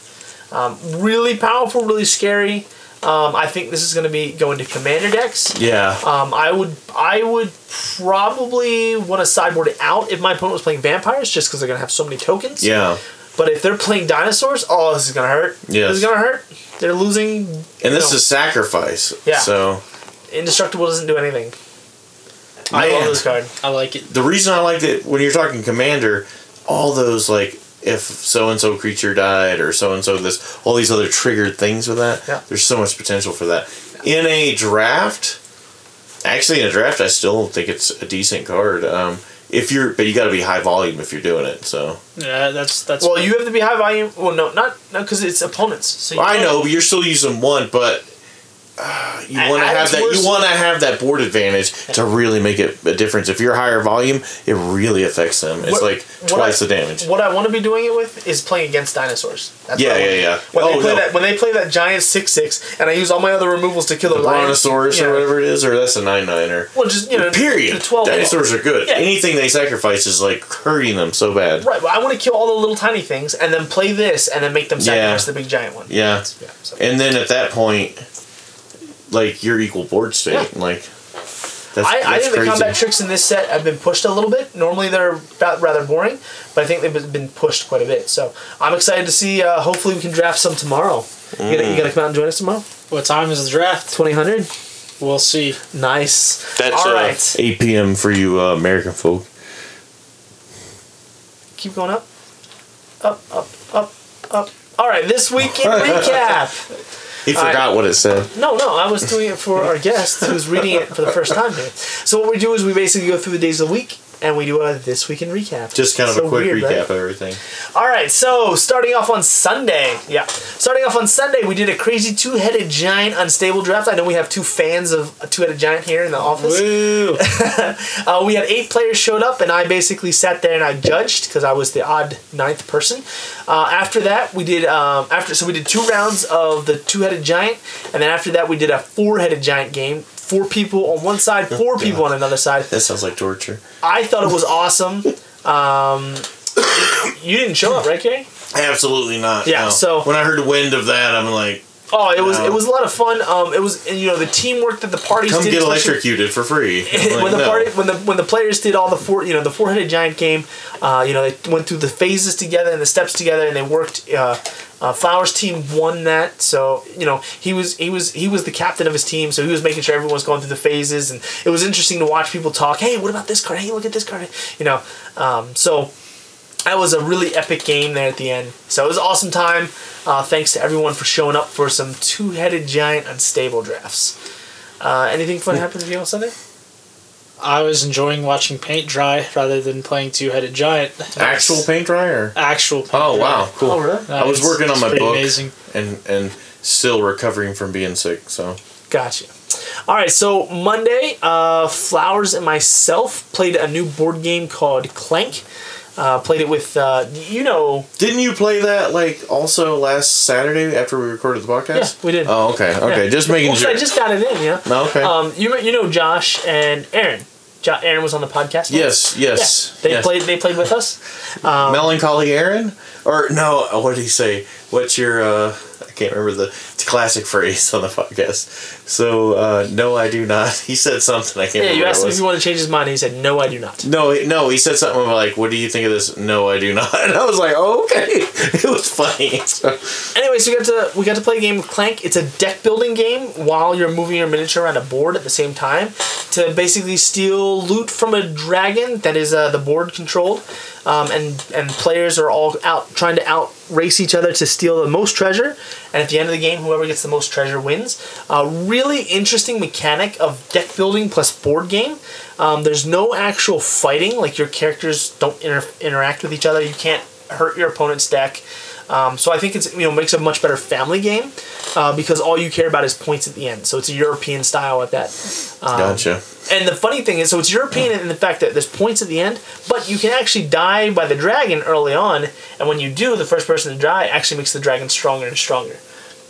Um, really powerful, really scary. Um, I think this is going to be going to commander decks. Yeah. Um, I would I would probably want to sideboard it out if my opponent was playing vampires, just because they're going to have so many tokens. yeah. But if they're playing dinosaurs, oh, this is going to hurt. Yeah. This is going to hurt. They're losing. And this No. is sacrifice. Yeah. So Indestructible doesn't do anything. I Man. love this card. I like it. the reason I liked it when you're talking commander, all those like if so and so creature died or so and so this all these other triggered things with that. Yeah. There's so much potential for that. In a draft, actually in a draft, I still think it's a decent card. Um, if you're, but you got to be high volume if you're doing it. So Yeah, that's that's. Well, you have to be high volume. Well, no, not no, because it's opponents. So you I know, but you're still using one, but. Uh, you want to have that. You want to have that board advantage to really make it a difference. If you're higher volume, it really affects them. It's What- like twice I- the damage. What I want to be doing it with is playing against dinosaurs. That's Yeah, yeah, yeah. When Oh, they play no. that, when they play that giant six six, and I use all my other removals to kill the, brontosaurus yeah. or whatever it is, or that's a nine nine niner. Well, just you know, Period. The twelve Dinosaurs are good. Yeah. Anything they sacrifice is like hurting them so bad. Right. Well, I want to kill all the little tiny things, and then play this, and then make them sacrifice Yeah. the big giant one. Yeah. Yeah. So. And then at that point, like you're equal board state. Yeah. Like that's, I, I think crazy. the combat tricks in this set have been pushed a little bit. Normally they're rather boring, but I think they've been pushed quite a bit. So I'm excited to see. Uh, hopefully we can draft some tomorrow. You, Mm. gotta, you gotta come out and join us tomorrow. what time is the draft? Twenty hundred. We'll see. Nice. That's, all uh, right. 8 p.m. for you uh, American folk. Keep going up. Up, up, up, up. All right, this week in recap. He forgot what it said. No, no, I was doing it for our guest who's reading it for the first time. So what we do is we basically go through the days of the week and we do a this week in recap. Just kind of So a quick weird, recap right? of everything. All right, so starting off on Sunday, yeah, starting off on Sunday, we did a crazy two-headed giant unstable draft. I know we have two fans of a two-headed giant here in the office. Woo! Uh, we had eight players showed up, and I basically sat there and I judged because I was the odd ninth person. Uh, after that, we did um, after so we did two rounds of the two-headed giant, and then after that, we did a four-headed giant game. Four people on one side, four people on another side. That sounds like torture. I thought it was awesome. Um, you didn't show up, right, Gary? Absolutely not. Yeah, no. so- when I heard the wind of that, I'm like, Oh, it was No. it was a lot of fun. Um, it was you know the teamwork that the parties come did. get electrocuted for free. Like, when the no. party when the when the players did all the four you know the four headed giant game, uh, you know they went through the phases together and the steps together and they worked. Uh, uh, Flowers team won that, so you know he was he was he was the captain of his team, so he was making sure everyone was going through the phases, and it was interesting to watch people talk. Hey, what about this card? Hey, look at this card. You know, um, so that was a really epic game there at the end. So it was an awesome time. Uh, thanks to everyone for showing up for some two-headed giant unstable drafts. Uh, anything fun happen to you on Sunday? I was enjoying watching paint dry rather than playing two headed giant. actual paint dryer. Actual. Paint Oh dry. wow, cool. Oh, really? I was It's- working on my book Amazing. and and still recovering from being sick. So Gotcha. All right, so Monday, uh, Flowers and myself played a new board game called Clank. Uh, played it with, uh, you know, didn't you play that like also last Saturday after we recorded the podcast? Yeah, we did. Oh okay, okay, Yeah. just making well, sure. I just got it in, yeah. No, okay. Um, you you know Josh and Aaron. Aaron was on the podcast. yes, Yeah, yes. they yes. played. They played with us. Melancholy Aaron, or no? What did he say? What's your? uh I can't remember the classic phrase on the podcast. So uh no, I do not. He said something. I can't Yeah, remember. you asked him if he wanted to change his mind. and He said, "No, I do not." No, he- no, he said something like, "What do you think of this?" No, I do not. And I was like, "Oh, okay." It was funny. So, Anyway, so we got to we got to play a game of Clank. It's a deck building game while you're moving your miniature around a board at the same time to basically steal loot from a dragon that is uh, the board controlled, um, and and players are all out trying to out race each other to steal the most treasure. And at the end of the game, whoever gets the most treasure wins. A really interesting mechanic of deck building plus board game. Um, there's no actual fighting; like your characters don't inter- interact with each other. You can't hurt your opponent's deck. Um, so I think it's you know makes a much better family game uh, because all you care about is points at the end. So it's a European style at that. Um, Gotcha. And the funny thing is, so it's European in the fact that there's points at the end, but you can actually die by the dragon early on, and when you do, the first person to die actually makes the dragon stronger and stronger.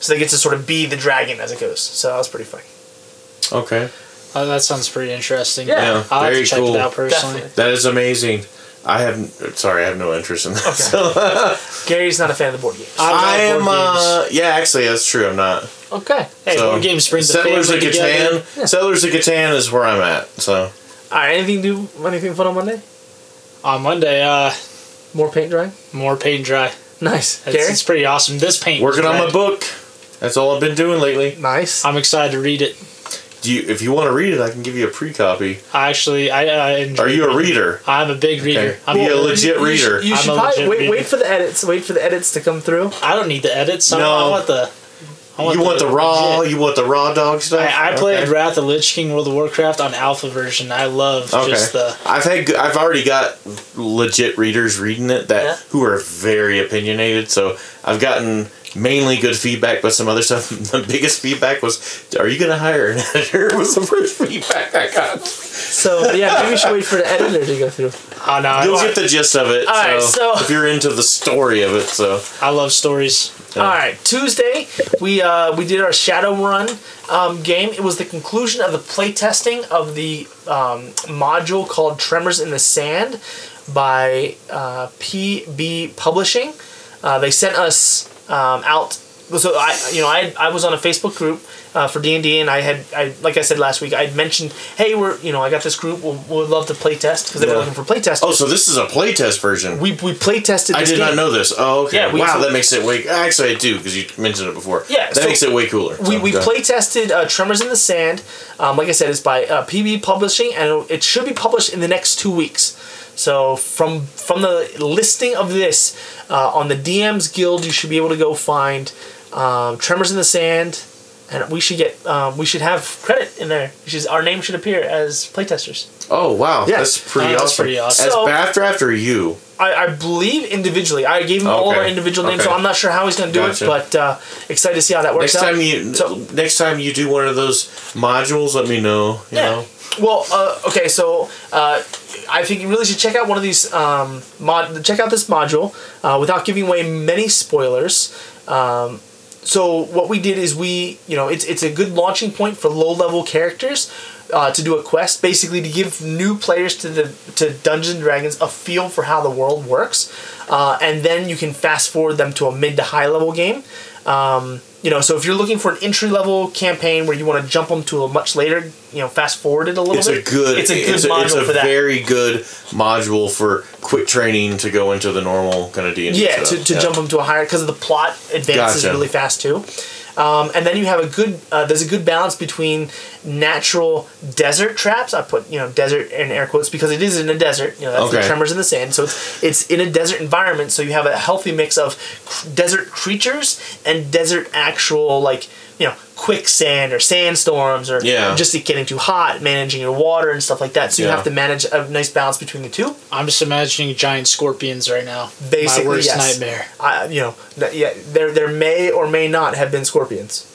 So they get to sort of be the dragon as it goes. So that was pretty funny. Okay. Oh, that sounds pretty interesting. Yeah. Yeah, I'll have very to check cool. it out personally. Definitely. That is amazing. I have sorry, I have no interest in that. So, Gary's not a fan of the board games. I'm not I am. board Uh, yeah, actually, that's true. I'm not. Okay. Hey, So, board games bring the Settlers family of together. Catan. Settlers of Catan is where I'm at. So All right. Anything do? Anything fun on Monday? On Monday, uh, More paint dry. more paint dry. Nice. It's, Gary. it's pretty awesome. This paint. working on my book. That's all I've been doing lately. Nice. I'm excited to read it. Do you, if you want to read it, I can give you a pre-copy. Actually, I, I enjoy Are you a reader? I'm a big reader. Okay. I'm Be a a legit You reader. should, you I'm should a probably wait. reader. Wait for the edits. Wait for the edits to come through. I don't need the edits. I, No. I want the. I you want the raw? legit. You want the raw dog stuff? I, I played Okay. Wrath of Lich King World of Warcraft on alpha version. I love Okay. just the. I've had g- I've already got legit readers reading it that Yeah. who are very opinionated. So I've gotten mainly good feedback, but some other stuff. The biggest feedback was, "Are you going to hire an editor?" Was the first feedback I got. So yeah, maybe we should wait for the editor to go through. Oh no, You'll I, get the gist of it. All right, so, so- if you're into the story of it, so I love stories. All right, Tuesday we uh, we did our Shadowrun um, game. It was the conclusion of the playtesting of the um, module called Tremors in the Sand by uh, PB Publishing. Uh, they sent us um, out. So I, you know, I, I was on a Facebook group uh, for D and D, and I had, I like I said last week, I mentioned, hey, we're, you know, I got this group. We'll, we'll love to play test because they were looking for play test. oh, so this is a play test version. we we play tested. I did game. not know this. Oh, okay. Yeah, we- wow, so- that makes it way. Actually, I do because you mentioned it before. Yeah, that so makes it way cooler. we, So, we go. play tested uh, Tremors in the Sand. Um, like I said, it's by uh, PB Publishing, and it should be published in the next two weeks. So from from the listing of this uh, on the DMs Guild, you should be able to go find um, Tremors in the Sand, and we should get um, we should have credit in there. Which is our name should appear as playtesters. Oh wow, Yeah. that's pretty that's awesome. pretty awesome. As So- Bathdraft or you? I, I believe individually. I gave him all of our individual names, Okay. so I'm not sure how he's going to do Gotcha. it, but uh, excited to see how that works Next out. time you So- next time you do one of those modules, let me know. You Yeah. know. Well, uh, okay, so uh, I think you really should check out one of these um, mod. Check out this module uh, without giving away many spoilers. Um, so what we did is we, you know, it's it's a good launching point for low level characters. Uh, to do a quest, basically to give new players to the to Dungeons and Dragons a feel for how the world works, uh, and then you can fast forward them to a mid to high level game. Um, you know, so if you're looking for an entry level campaign where you want to jump them to a much later, you know, fast forward it a little It's a bit. good. It's a good it's a, module it's a for that. very good module for quick training to go into the normal kind of D and D. yeah, to, to jump them to a higher because the plot advances Gotcha. really fast too. Um, and then you have a good uh, there's a good balance between natural desert traps. I put you know desert in air quotes because it is in a desert. You know that's the tremors in the sand. So it's it's in a desert environment. So you have a healthy mix of cr- desert creatures and desert actual like you know quicksand or sandstorms or Yeah. just it getting too hot, managing your water and stuff like that. So you have to manage a nice balance between the two. I'm just imagining giant scorpions right now. Basically, My worst yes. nightmare. I, you know, yeah, there there may or may not have been scorpions.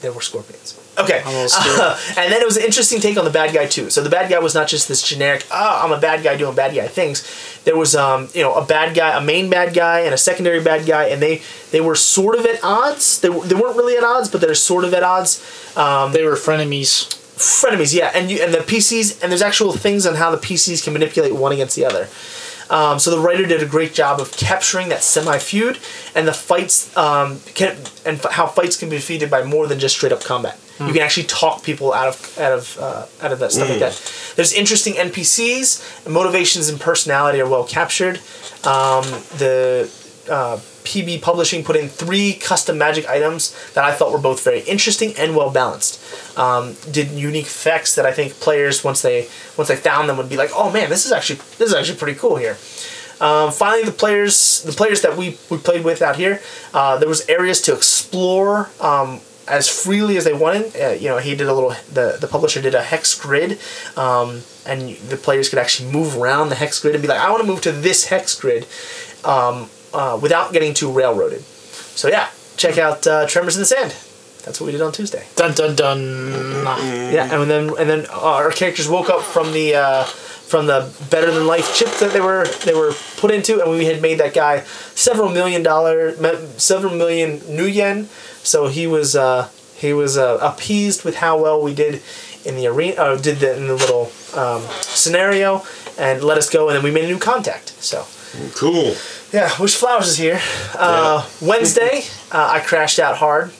There were scorpions. Okay, I'm a little scared. and then it was an interesting take on the bad guy too. So the bad guy was not just this generic, "Ah, I'm a bad guy doing bad guy things." There was, um, you know, a bad guy, a main bad guy, and a secondary bad guy, and they they were sort of at odds. They, they weren't really at odds, but they're sort of at odds. They were frenemies. frenemies yeah and you and the pcs and there's actual things on how the pcs can manipulate one against the other um, so the writer did a great job of capturing that semi feud and the fights um, can, and f- how fights can be defeated by more than just straight up combat you can actually talk people out of out of uh, out of that stuff like that there's interesting npcs motivations and personality are well captured um, the uh, PB Publishing put in three custom magic items that I thought were both very interesting and well balanced. Um, did unique effects that I think players once they once they found them would be like, oh man, this is actually this is actually pretty cool here. Um, finally, the players the players that we, we played with out here, uh, there was areas to explore. Um, as freely as they wanted. Uh, you know, he did a little. The the publisher did a hex grid, um, and the players could actually move around the hex grid and be like, I want to move to this hex grid, um, uh, without getting too railroaded. So yeah, check out uh, Tremors in the Sand. That's what we did on Tuesday. Dun dun dun. Yeah, and then and then our characters woke up from the uh, from the better than life chip that they were they were put into, and we had made that guy several million dollar several million nuyen. So he was uh, he was uh, appeased with how well we did in the arena, uh, did the, in the little um, scenario, and let us go, and then we made a new contact. So. Cool. Yeah, Wish Flowers is here. Uh, Wednesday, uh, I crashed out hard.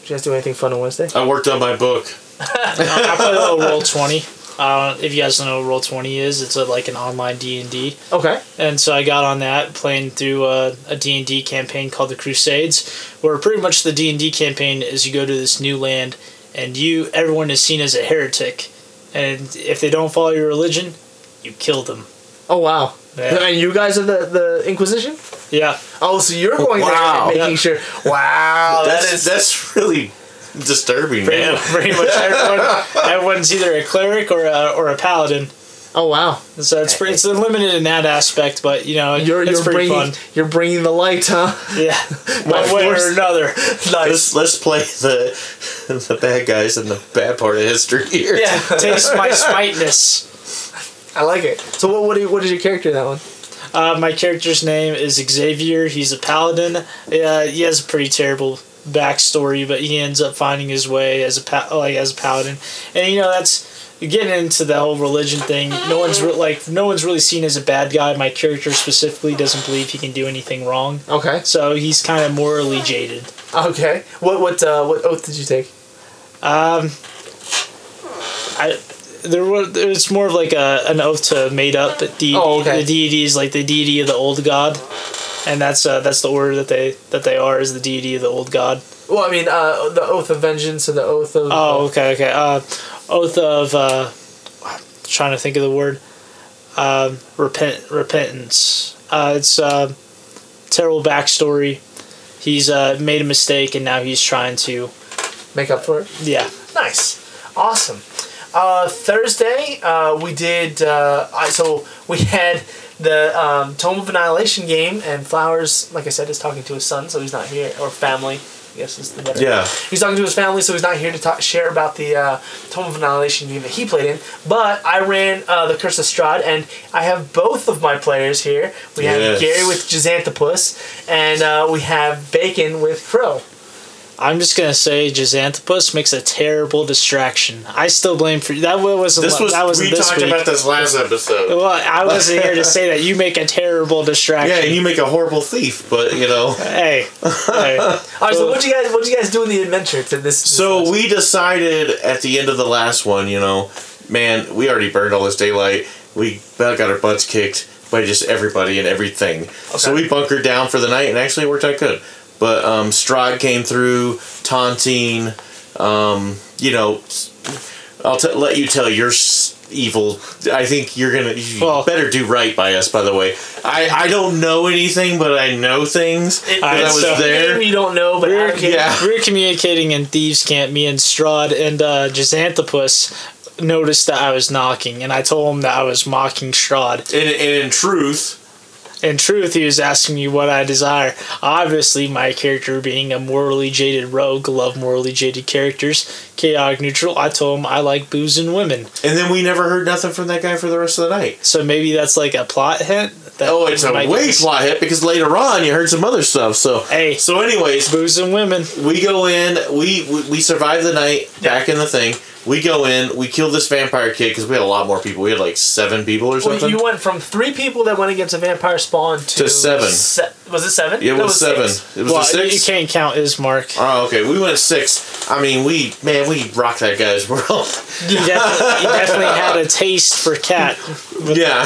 Did you guys do anything fun on Wednesday? I worked on my book. I played a little Roll Twenty. Uh, if you guys don't know what Roll Twenty is, it's a, like an online D and D. Okay. and so I got on that playing through a, a D&D campaign called the Crusades where pretty much the D&D campaign is you go to this new land and you everyone is seen as a heretic and if they don't follow your religion you kill them Oh wow. Yeah. And you guys are the, the Inquisition? yeah Oh, so you're going Wow. there and making sure. Wow, that that's that's really disturbing, pretty, man. pretty much everyone, everyone's either a cleric or a, or a paladin oh wow. so it's pretty, it's limited in that aspect but you know You're it's you're pretty bringing fun you're bringing the light, huh? yeah one way or another Let's nice. let's play the the bad guys in the bad part of history here. yeah taste my smiteness I like it. So what what, do you, what is your character in that one? Uh, my character's name is Xavier. He's a paladin. Uh, he has a pretty terrible backstory, but he ends up finding his way as a pa- like as a paladin. And you know that's getting into the whole religion thing. No one's re- like no one's really seen as a bad guy. My character specifically doesn't believe he can do anything wrong, Okay. so he's kind of morally jaded. Okay. What what uh, what oath did you take? Um, I there was it's more of like a an oath to made up deity. Oh, okay. The deity is like the deity of the old god, and that's uh, that's the order that they that they are is the deity of the old god. Well, I mean, uh, the oath of vengeance and the oath of. Oh, okay, okay. Uh, oath of uh, trying to think of the word. Um, repent repentance. Uh, it's uh, terrible backstory. He's uh, made a mistake and now he's trying to make up for it. yeah. Nice, awesome. Uh, Thursday, uh, we did. Uh, I, so we had the um, Tomb of Annihilation game, and Flowers, like I said, is talking to his son, so he's not here, or family. I guess is the better. Yeah. He's talking to his family, so he's not here to talk, share about the uh, Tomb of Annihilation game that he played in. But I ran uh, the Curse of Strahd, and I have both of my players here. We have Gary with Jazanthropus, and uh, we have Bacon with Crow. I'm just gonna say Jazanthropus makes a terrible distraction. I still blame for that. Wasn't This was that wasn't we this talked week. about this last episode. Well, I wasn't here to say that you make a terrible distraction. Yeah, and you make a horrible thief, but you know. hey, hey. All right, so what you guys what you guys do in the adventure to this? So we decided at the end of the last one, you know, man, we already burned all this daylight. We got our butts kicked by just everybody and everything. So we bunkered down for the night, and actually it worked out good. But um, Strahd came through, taunting. Um, you know, I'll t- let you tell your evil. I think you're gonna. You Well- better do right by us. By the way, I I don't know anything, but I know things It- I was so- there. You don't know, but We're- out yeah. we were communicating in Thieves' Cant. Me and Strahd and uh, Jazanthropus noticed that I was knocking, and I told him that I was mocking Strahd. And, and in truth, In truth, he was asking me what I desire. Obviously, my character being a morally jaded rogue, love morally jaded characters, chaotic neutral. I told him I like booze and women. and then we never heard nothing from that guy for the rest of the night. So maybe that's like a plot hint. That Oh, it's a way plot hit because later on you heard some other stuff. So Hey. so anyways, Booze and women. we go in, we we, we survive the night back in the thing. We go in, we kill this vampire kid because we had a lot more people. We had like seven people or Well, something. you went from three people that went against a vampire spawn to, To seven. Se- was it seven? Yeah, it No, was seven. six. It was Well, a you can't count Ismark. Oh, okay. We went six. I mean, we man, we rocked that guy's world. He definitely, he definitely had a taste for cat. yeah.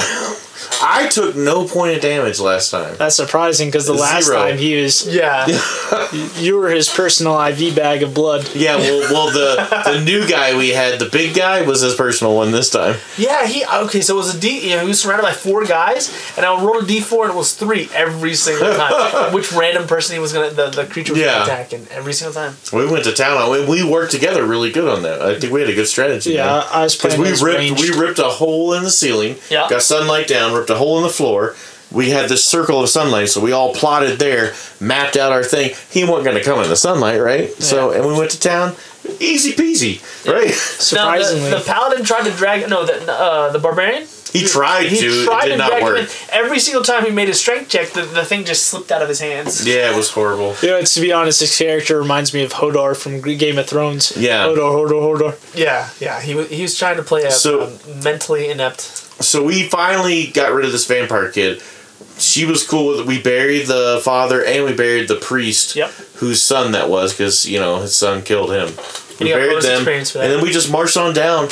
I took no point of damage last time. That's surprising because the last Zero. time he was, Yeah. you were his personal IV bag of blood. Yeah, well, well, the the new guy we had, the big guy, was his personal one this time. Yeah, he okay. So it was a D. You know, he was surrounded by four guys, and I rolled a D four, and it was three every single time. Which random person he was gonna the, the creature was Yeah. gonna attack, and every single time. We went to town on. We, we worked together really good on that. I think we had a good strategy. Yeah, man. I was Because playing we ripped ranged. we ripped a hole in the ceiling. Yeah. Got sunlight down, ripped a hole in the floor. We had this circle of sunlight, so we all plotted there, mapped out our thing. He wasn't going to come in the sunlight, right? So, and we went to town, easy peasy, right? Surprisingly, now, the, the paladin tried to drag no the uh, the barbarian. He tried He to, tried it did to not him work. Every single time he made a strength check, the, the thing just slipped out of his hands. Yeah, it was horrible. you know, to be honest, his character reminds me of Hodor from Game of Thrones. Yeah. Hodor, Hodor, Hodor. Yeah, yeah. He was he was trying to play a, So- a mentally inept. So we finally got rid of this vampire kid. She was cool with it. We buried the father and we buried the priest, Yep. whose son that was, because you know his son killed him. We buried them, experience for that. and then we just marched on down.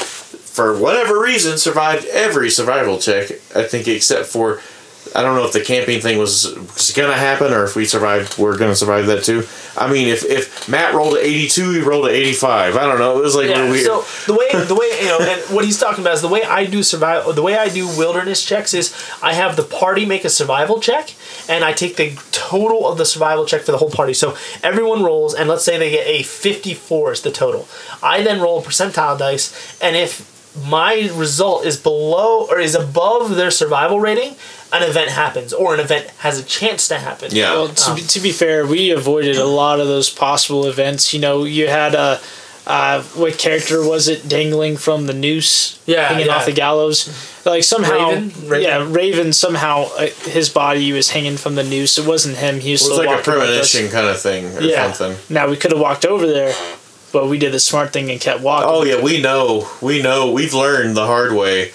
For whatever reason, survived every survival check. I think except for, I don't know if the camping thing was, was gonna happen or if we survived. We're gonna survive that too. I mean, if if Matt rolled a eighty two, he rolled a eighty five. I don't know. It was like Yeah. weird. So the way the way you know, and what he's talking about is the way I do survival. The way I do wilderness checks is I have the party make a survival check, and I take the total of the survival check for the whole party. So everyone rolls, and let's say they get a fifty-four is the total. I then roll a percentile dice, and if my result is below or is above their survival rating, an event happens, or an event has a chance to happen. yeah. Well, to, be, to be fair, we avoided a lot of those possible events. You know, you had a. Uh, what character was it dangling from the noose, Yeah, hanging yeah. off the gallows? Like somehow, Raven? Raven. yeah, Raven somehow uh, his body was hanging from the noose. It wasn't him. He was it was still like a walking with us. premonition kind of thing or Yeah. something. Now we could have walked over there, but we did the smart thing and kept walking. Oh yeah, we know. We know. We've learned the hard way.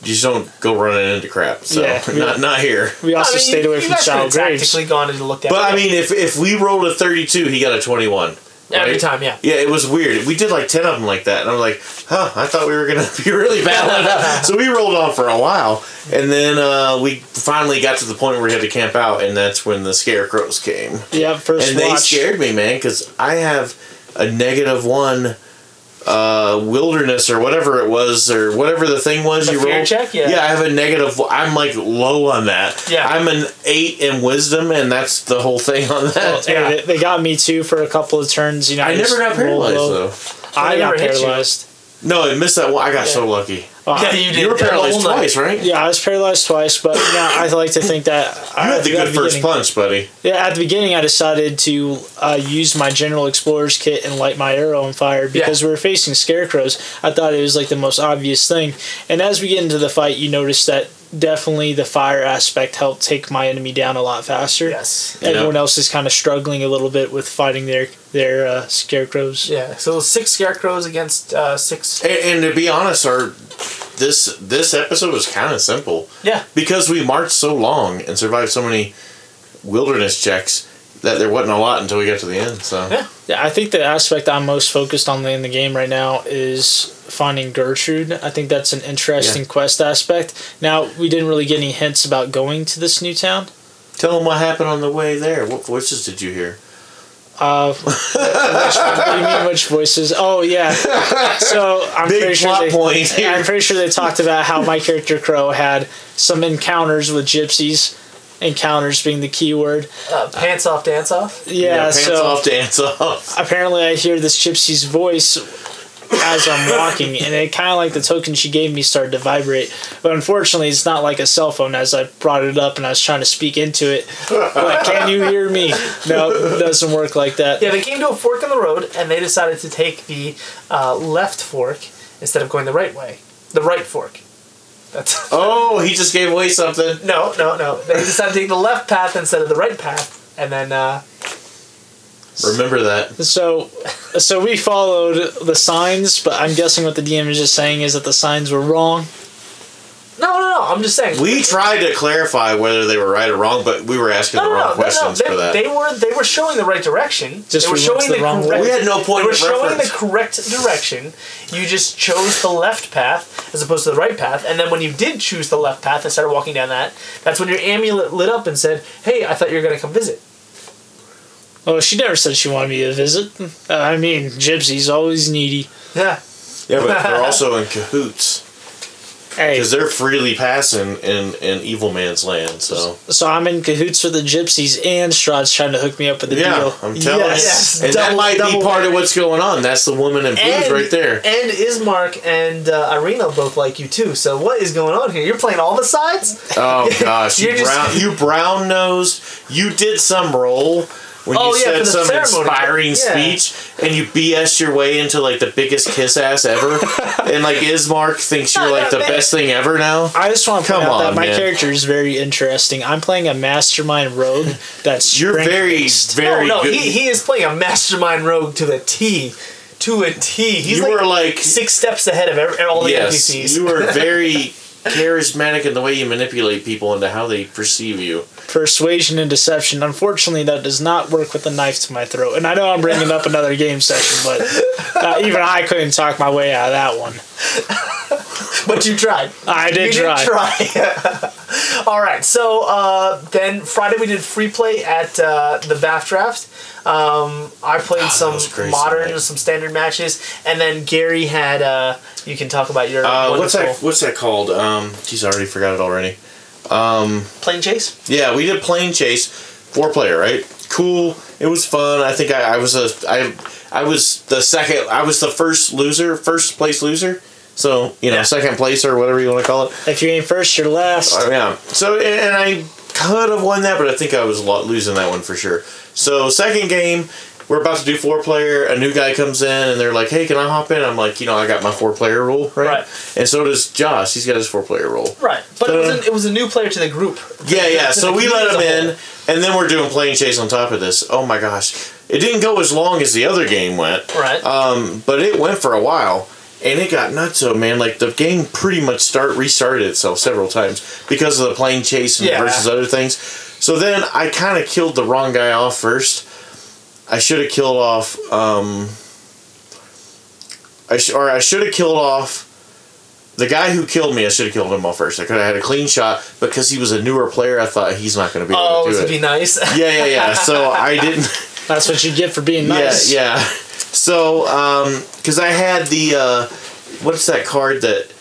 You just don't go running into crap. So Yeah, we- not not here. We also I mean, stayed away you from guys shallow could've graves. tactically gone and looked at But it. I mean, if if we rolled a thirty-two, he got a twenty-one. every right? time, yeah. Yeah, it was weird. We did like ten of them like that, and I'm like, huh? I thought we were gonna be really bad it out. So we rolled on for a while, and then uh, we finally got to the point where we had to camp out, and that's when the scarecrows came, Yeah, first and they scared me, man, because I have a negative one. Uh, wilderness or whatever it was, or whatever the thing was The you fear rolled. check? Yeah. yeah, I have a negative. I'm like low on that. Yeah. I'm an eight in wisdom, and that's the whole thing on that. Hey, Yeah. they, they got me too for a couple of turns. You know, I just never got paralyzed low. though. I They got never paralyzed. No, I missed that one. I got so lucky. Uh, Yeah, you did. You were paralyzed twice, right? Yeah, I was paralyzed twice, but you know, I like to think that You had the good first punch, buddy. Yeah, at the beginning, I decided to uh, use my general explorer's kit and light my arrow on fire because Yeah. we were facing scarecrows. I thought it was like the most obvious thing. And as we get into the fight, you notice that definitely the fire aspect helped take my enemy down a lot faster. Yes. Everyone Yeah. else is kind of struggling a little bit with fighting their their uh, scarecrows. Yeah. So six scarecrows against uh, six. And, and to be honest, our this this episode was kind of simple Yeah. because we marched so long and survived so many wilderness checks that there wasn't a lot until we got to the end. So Yeah. Yeah, I think the aspect I'm most focused on in the game right now is finding Gertrude. I think that's an interesting quest aspect. Now, we didn't really get any hints about going to this new town. tell them what happened on the way there. What voices did you hear? Uh, which, what do you mean which voices? Oh yeah. So I'm Big pretty sure plot they, point here. I'm pretty sure they talked about how my character Crow had some encounters with gypsies. Encounters being the key word. Uh, pants off, dance off. Yeah. pants so off, dance off. apparently I hear this gypsy's voice as I'm walking, and it kind of like the token she gave me started to vibrate. But unfortunately, it's not like a cell phone. As I brought it up and I was trying to speak into it, like, can you hear me? No, it doesn't work like that. Yeah, they came to a fork in the road, and they decided to take the uh, left fork instead of going the right way. The right fork. That's Oh, he just gave away something. no, no, no. They decided to take the left path instead of the right path, and then uh, Remember that. So, so we followed the signs, but I'm guessing what the DM is just saying is that the signs were wrong. no, no, no. I'm just saying. We tried to clarify whether they were right or wrong, but we were asking No, the no, wrong no, no, no. questions They, for that. they were they were showing the right direction. Just they were we showing the the, wrong correct. we had no point They were showing reference. the correct direction. You just chose the left path as opposed to the right path, and then when you did choose the left path and started walking down that, that's when your amulet lit up and said, "Hey, I thought you were gonna come visit." Oh, she never said she wanted me to visit. Uh, I mean, Gypsy's always needy. Yeah. yeah, but they're also in cahoots Hey, because they're freely passing in in evil man's land. So so I'm in cahoots with the Gypsies, and Strahd's trying to hook me up with the yeah, deal. I'm telling Yes. you, and that Double- might be double part of what's going on. That's the woman in blues right there. And Ismark and uh, Irina both like you too. So what is going on here? You're playing all the sides. Oh gosh, you You're just- brown, you brown nosed. You did some role when Oh, you yeah, said some ceremony. inspiring Yeah. speech, and you BS your way into like the biggest kiss ass ever, and like Ismark thinks you're like the man. best thing ever now. I just want to point Come out that my man. character is very interesting. I'm playing a mastermind rogue that's You're very, strength-based. very no, no, good. he, he is playing a mastermind rogue to the T, to a T. He's you like, were like six steps ahead of every, all the yes, NPCs. you were very charismatic in the way you manipulate people into how they perceive you. persuasion and deception. Unfortunately, that does not work with a knife to my throat. And I know I'm bringing up another game session, but uh, even I couldn't talk my way out of that one. but you tried. I did you try. did try. all right. So uh, then Friday we did free play at uh, the Backdraft. Um, I played some crazy, modern, man. some standard matches, and then Gary had. Uh, you can talk about your Uh, what's that? What's that called? Um, geez, I already forgot it already. Planechase. Yeah, we did Planechase, four player, right? Cool. It was fun. I think I, I was a I I was the second. I was the first loser, first place loser. So you know, Yeah. second place or whatever you want to call it. If you ain't first, you're last. Uh, yeah. So and and I could have won that, but I think I was losing that one for sure. So second game, we're about to do four player. A new guy comes in and they're like, "Hey, can I hop in?" I'm like, "You know, I got my four player rule, right?" Right. And so does Josh. He's got his four player rule. Right, but it was a, it was a new player to the group. Yeah, yeah. To the So we let him community as a in, and then we're doing Planechase on top of this. Oh my gosh, it didn't go as long as the other game went. Right. um, but it went for a while, and it got nuts. So man, like the game pretty much start restarted itself several times because of the Planechase and Yeah. versus other things. So then I kind of killed the wrong guy off first. I should have killed off. Um, I sh- or I should have killed off the guy who killed me. I should have killed him off first. I could have had a clean shot because he was a newer player. I thought he's not going to be able oh, to do to it. be nice. yeah, yeah, yeah. So I didn't. That's what you get for being nice. Yeah, yeah. So, um, because I had the uh, what's that card that?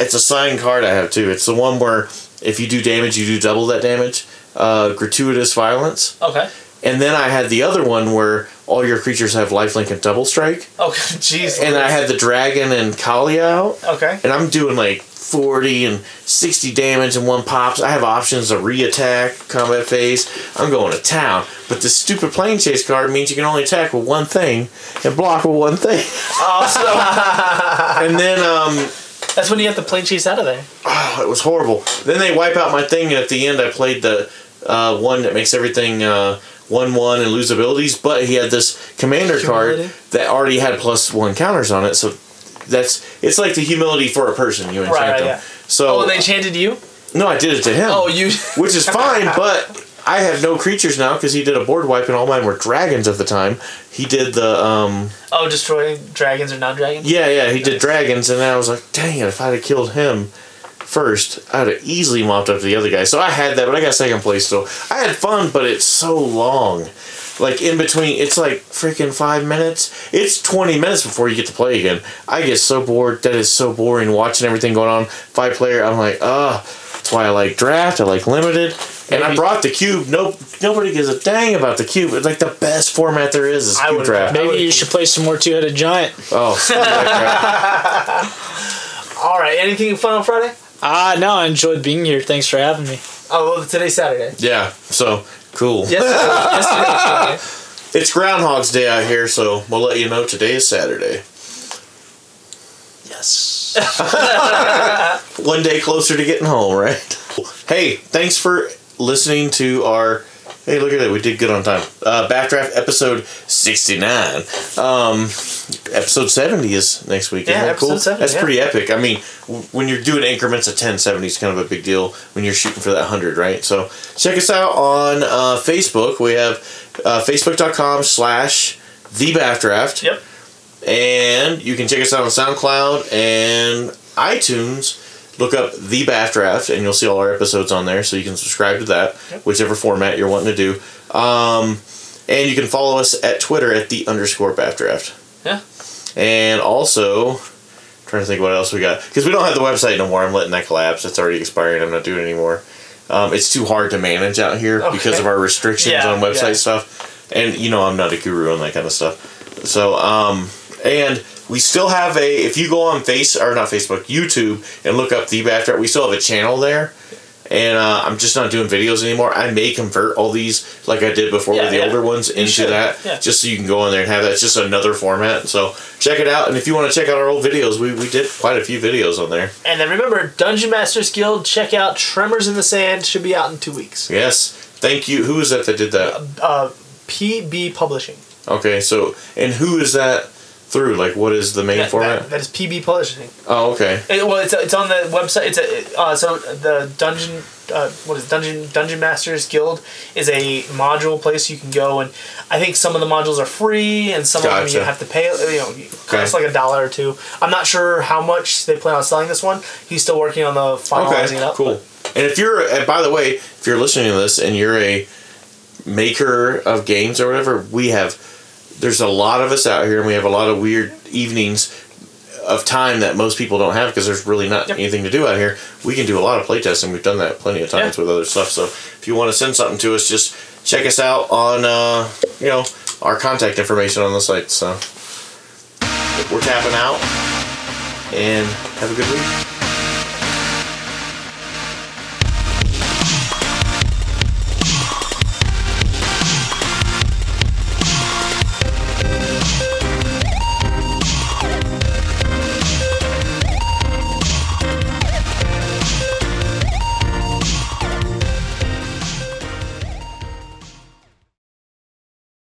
It's a signed card I have too. It's the one where if you do damage, you do double that damage. Uh, gratuitous violence. okay. And then I had the other one where all your creatures have lifelink and double strike. Okay. Jeez. And I had the dragon and Kaalia out. Okay. And I'm doing like 40 and 60 damage and one pops. I have options of re-attack, combat phase. I'm going to town. But this stupid Planechase card means you can only attack with one thing and block with one thing. Oh, and then um, That's when you have to Planechase out of there. oh, it was horrible. Then they wipe out my thing, and at the end I played the uh, one that makes everything uh, one one and lose abilities. But he had this commander card that already had plus one counters on it, so that's it's like the humility for a person. You enchant Right, them. yeah. So Oh, they enchanted you? no, I did it to him. Oh, you. which is fine, but I have no creatures now because he did a board wipe and all mine were dragons at the time. He did the um Oh, destroy dragons or non dragons? yeah yeah he did dragons and then I was like dang it if I'd have killed him first I'd have easily mopped up the other guy. So I had that, but I got second place still. I had fun, but it's so long. Like in between, it's like freaking five minutes. It's twenty minutes before you get to play again. I get so bored. That is so boring watching everything going on. Five player, I'm like, ah. That's why I like draft. I like limited. And I brought the cube. No, nobody gives a dang about the cube. It's like the best format there is. Is I would- draft. Maybe you should play some more two headed giant. Oh, screw that crap. All right. Anything fun on Friday? Ah, no, I enjoyed being here. Thanks for having me. Oh, well, today's Saturday. yeah. So cool. Yesterday, yesterday. It's Groundhog's Day out here, so we'll let you know today is Saturday. Yes. One day closer to getting home, right? Hey, thanks for listening to our Hey, look at that. We did good on time. Uh, Backdraft episode 69. Um, episode 70 is next week. Isn't Yeah, that cool? episode 70, That's yeah. pretty epic. I mean, w- when you're doing increments of 10, 70 is kind of a big deal when you're shooting for that 100, right? So check us out on uh, Facebook. We have uh, facebook.com slash the Backdraft. Yep. And you can check us out on SoundCloud and iTunes. Look up the Backdraft, and you'll see all our episodes on there. So you can subscribe to that, whichever format you're wanting to do. Um, and you can follow us at Twitter at the underscore Backdraft. Yeah. And also, trying to think what else we got because we don't have the website no more. I'm letting that collapse. It's already expiring. I'm not doing it anymore. Um, it's too hard to manage out here Okay. because of our restrictions Yeah, on website yeah. stuff. And you know, I'm not a guru on that kind of stuff. So, um, and we still have a. If you go on Face or not Facebook, YouTube, and look up the Backdraft, we still have a channel there. And uh, I'm just not doing videos anymore. I may convert all these like I did before Yeah, with the yeah. older ones into should, that, yeah. just so you can go in there and have that. It's just another format. So check it out. And if you want to check out our old videos, we, we did quite a few videos on there. And then remember, Dungeon Masters Guild, check out Tremors in the Sand, should be out in two weeks. Yes. Thank you. Who is that that did that? Uh, PB Publishing. Okay. So and who is that through? Like, what is the main That- format? that- that is PB Publishing. oh, okay. It, well, it's, it's on the website. It's a, uh, so the dungeon, uh, what is it? Dungeon Dungeon Masters Guild is a module place you can go, and I think some of the modules are free, and some of them you have to pay. You know, it costs like a dollar or two. I'm not sure how much they plan on selling this one. He's still working on the finalizing it up. Cool. And if you're, and by the way, if you're listening to this and you're a maker of games or whatever, we have. There's a lot of us out here, and we have a lot of weird evenings of time that most people don't have because there's really not Yep. anything to do out here. We can do a lot of playtesting. We've done that plenty of times Yeah. with other stuff. So if you want to send something to us, just check us out on uh, you know our contact information on the site. So we're tapping out, and have a good week.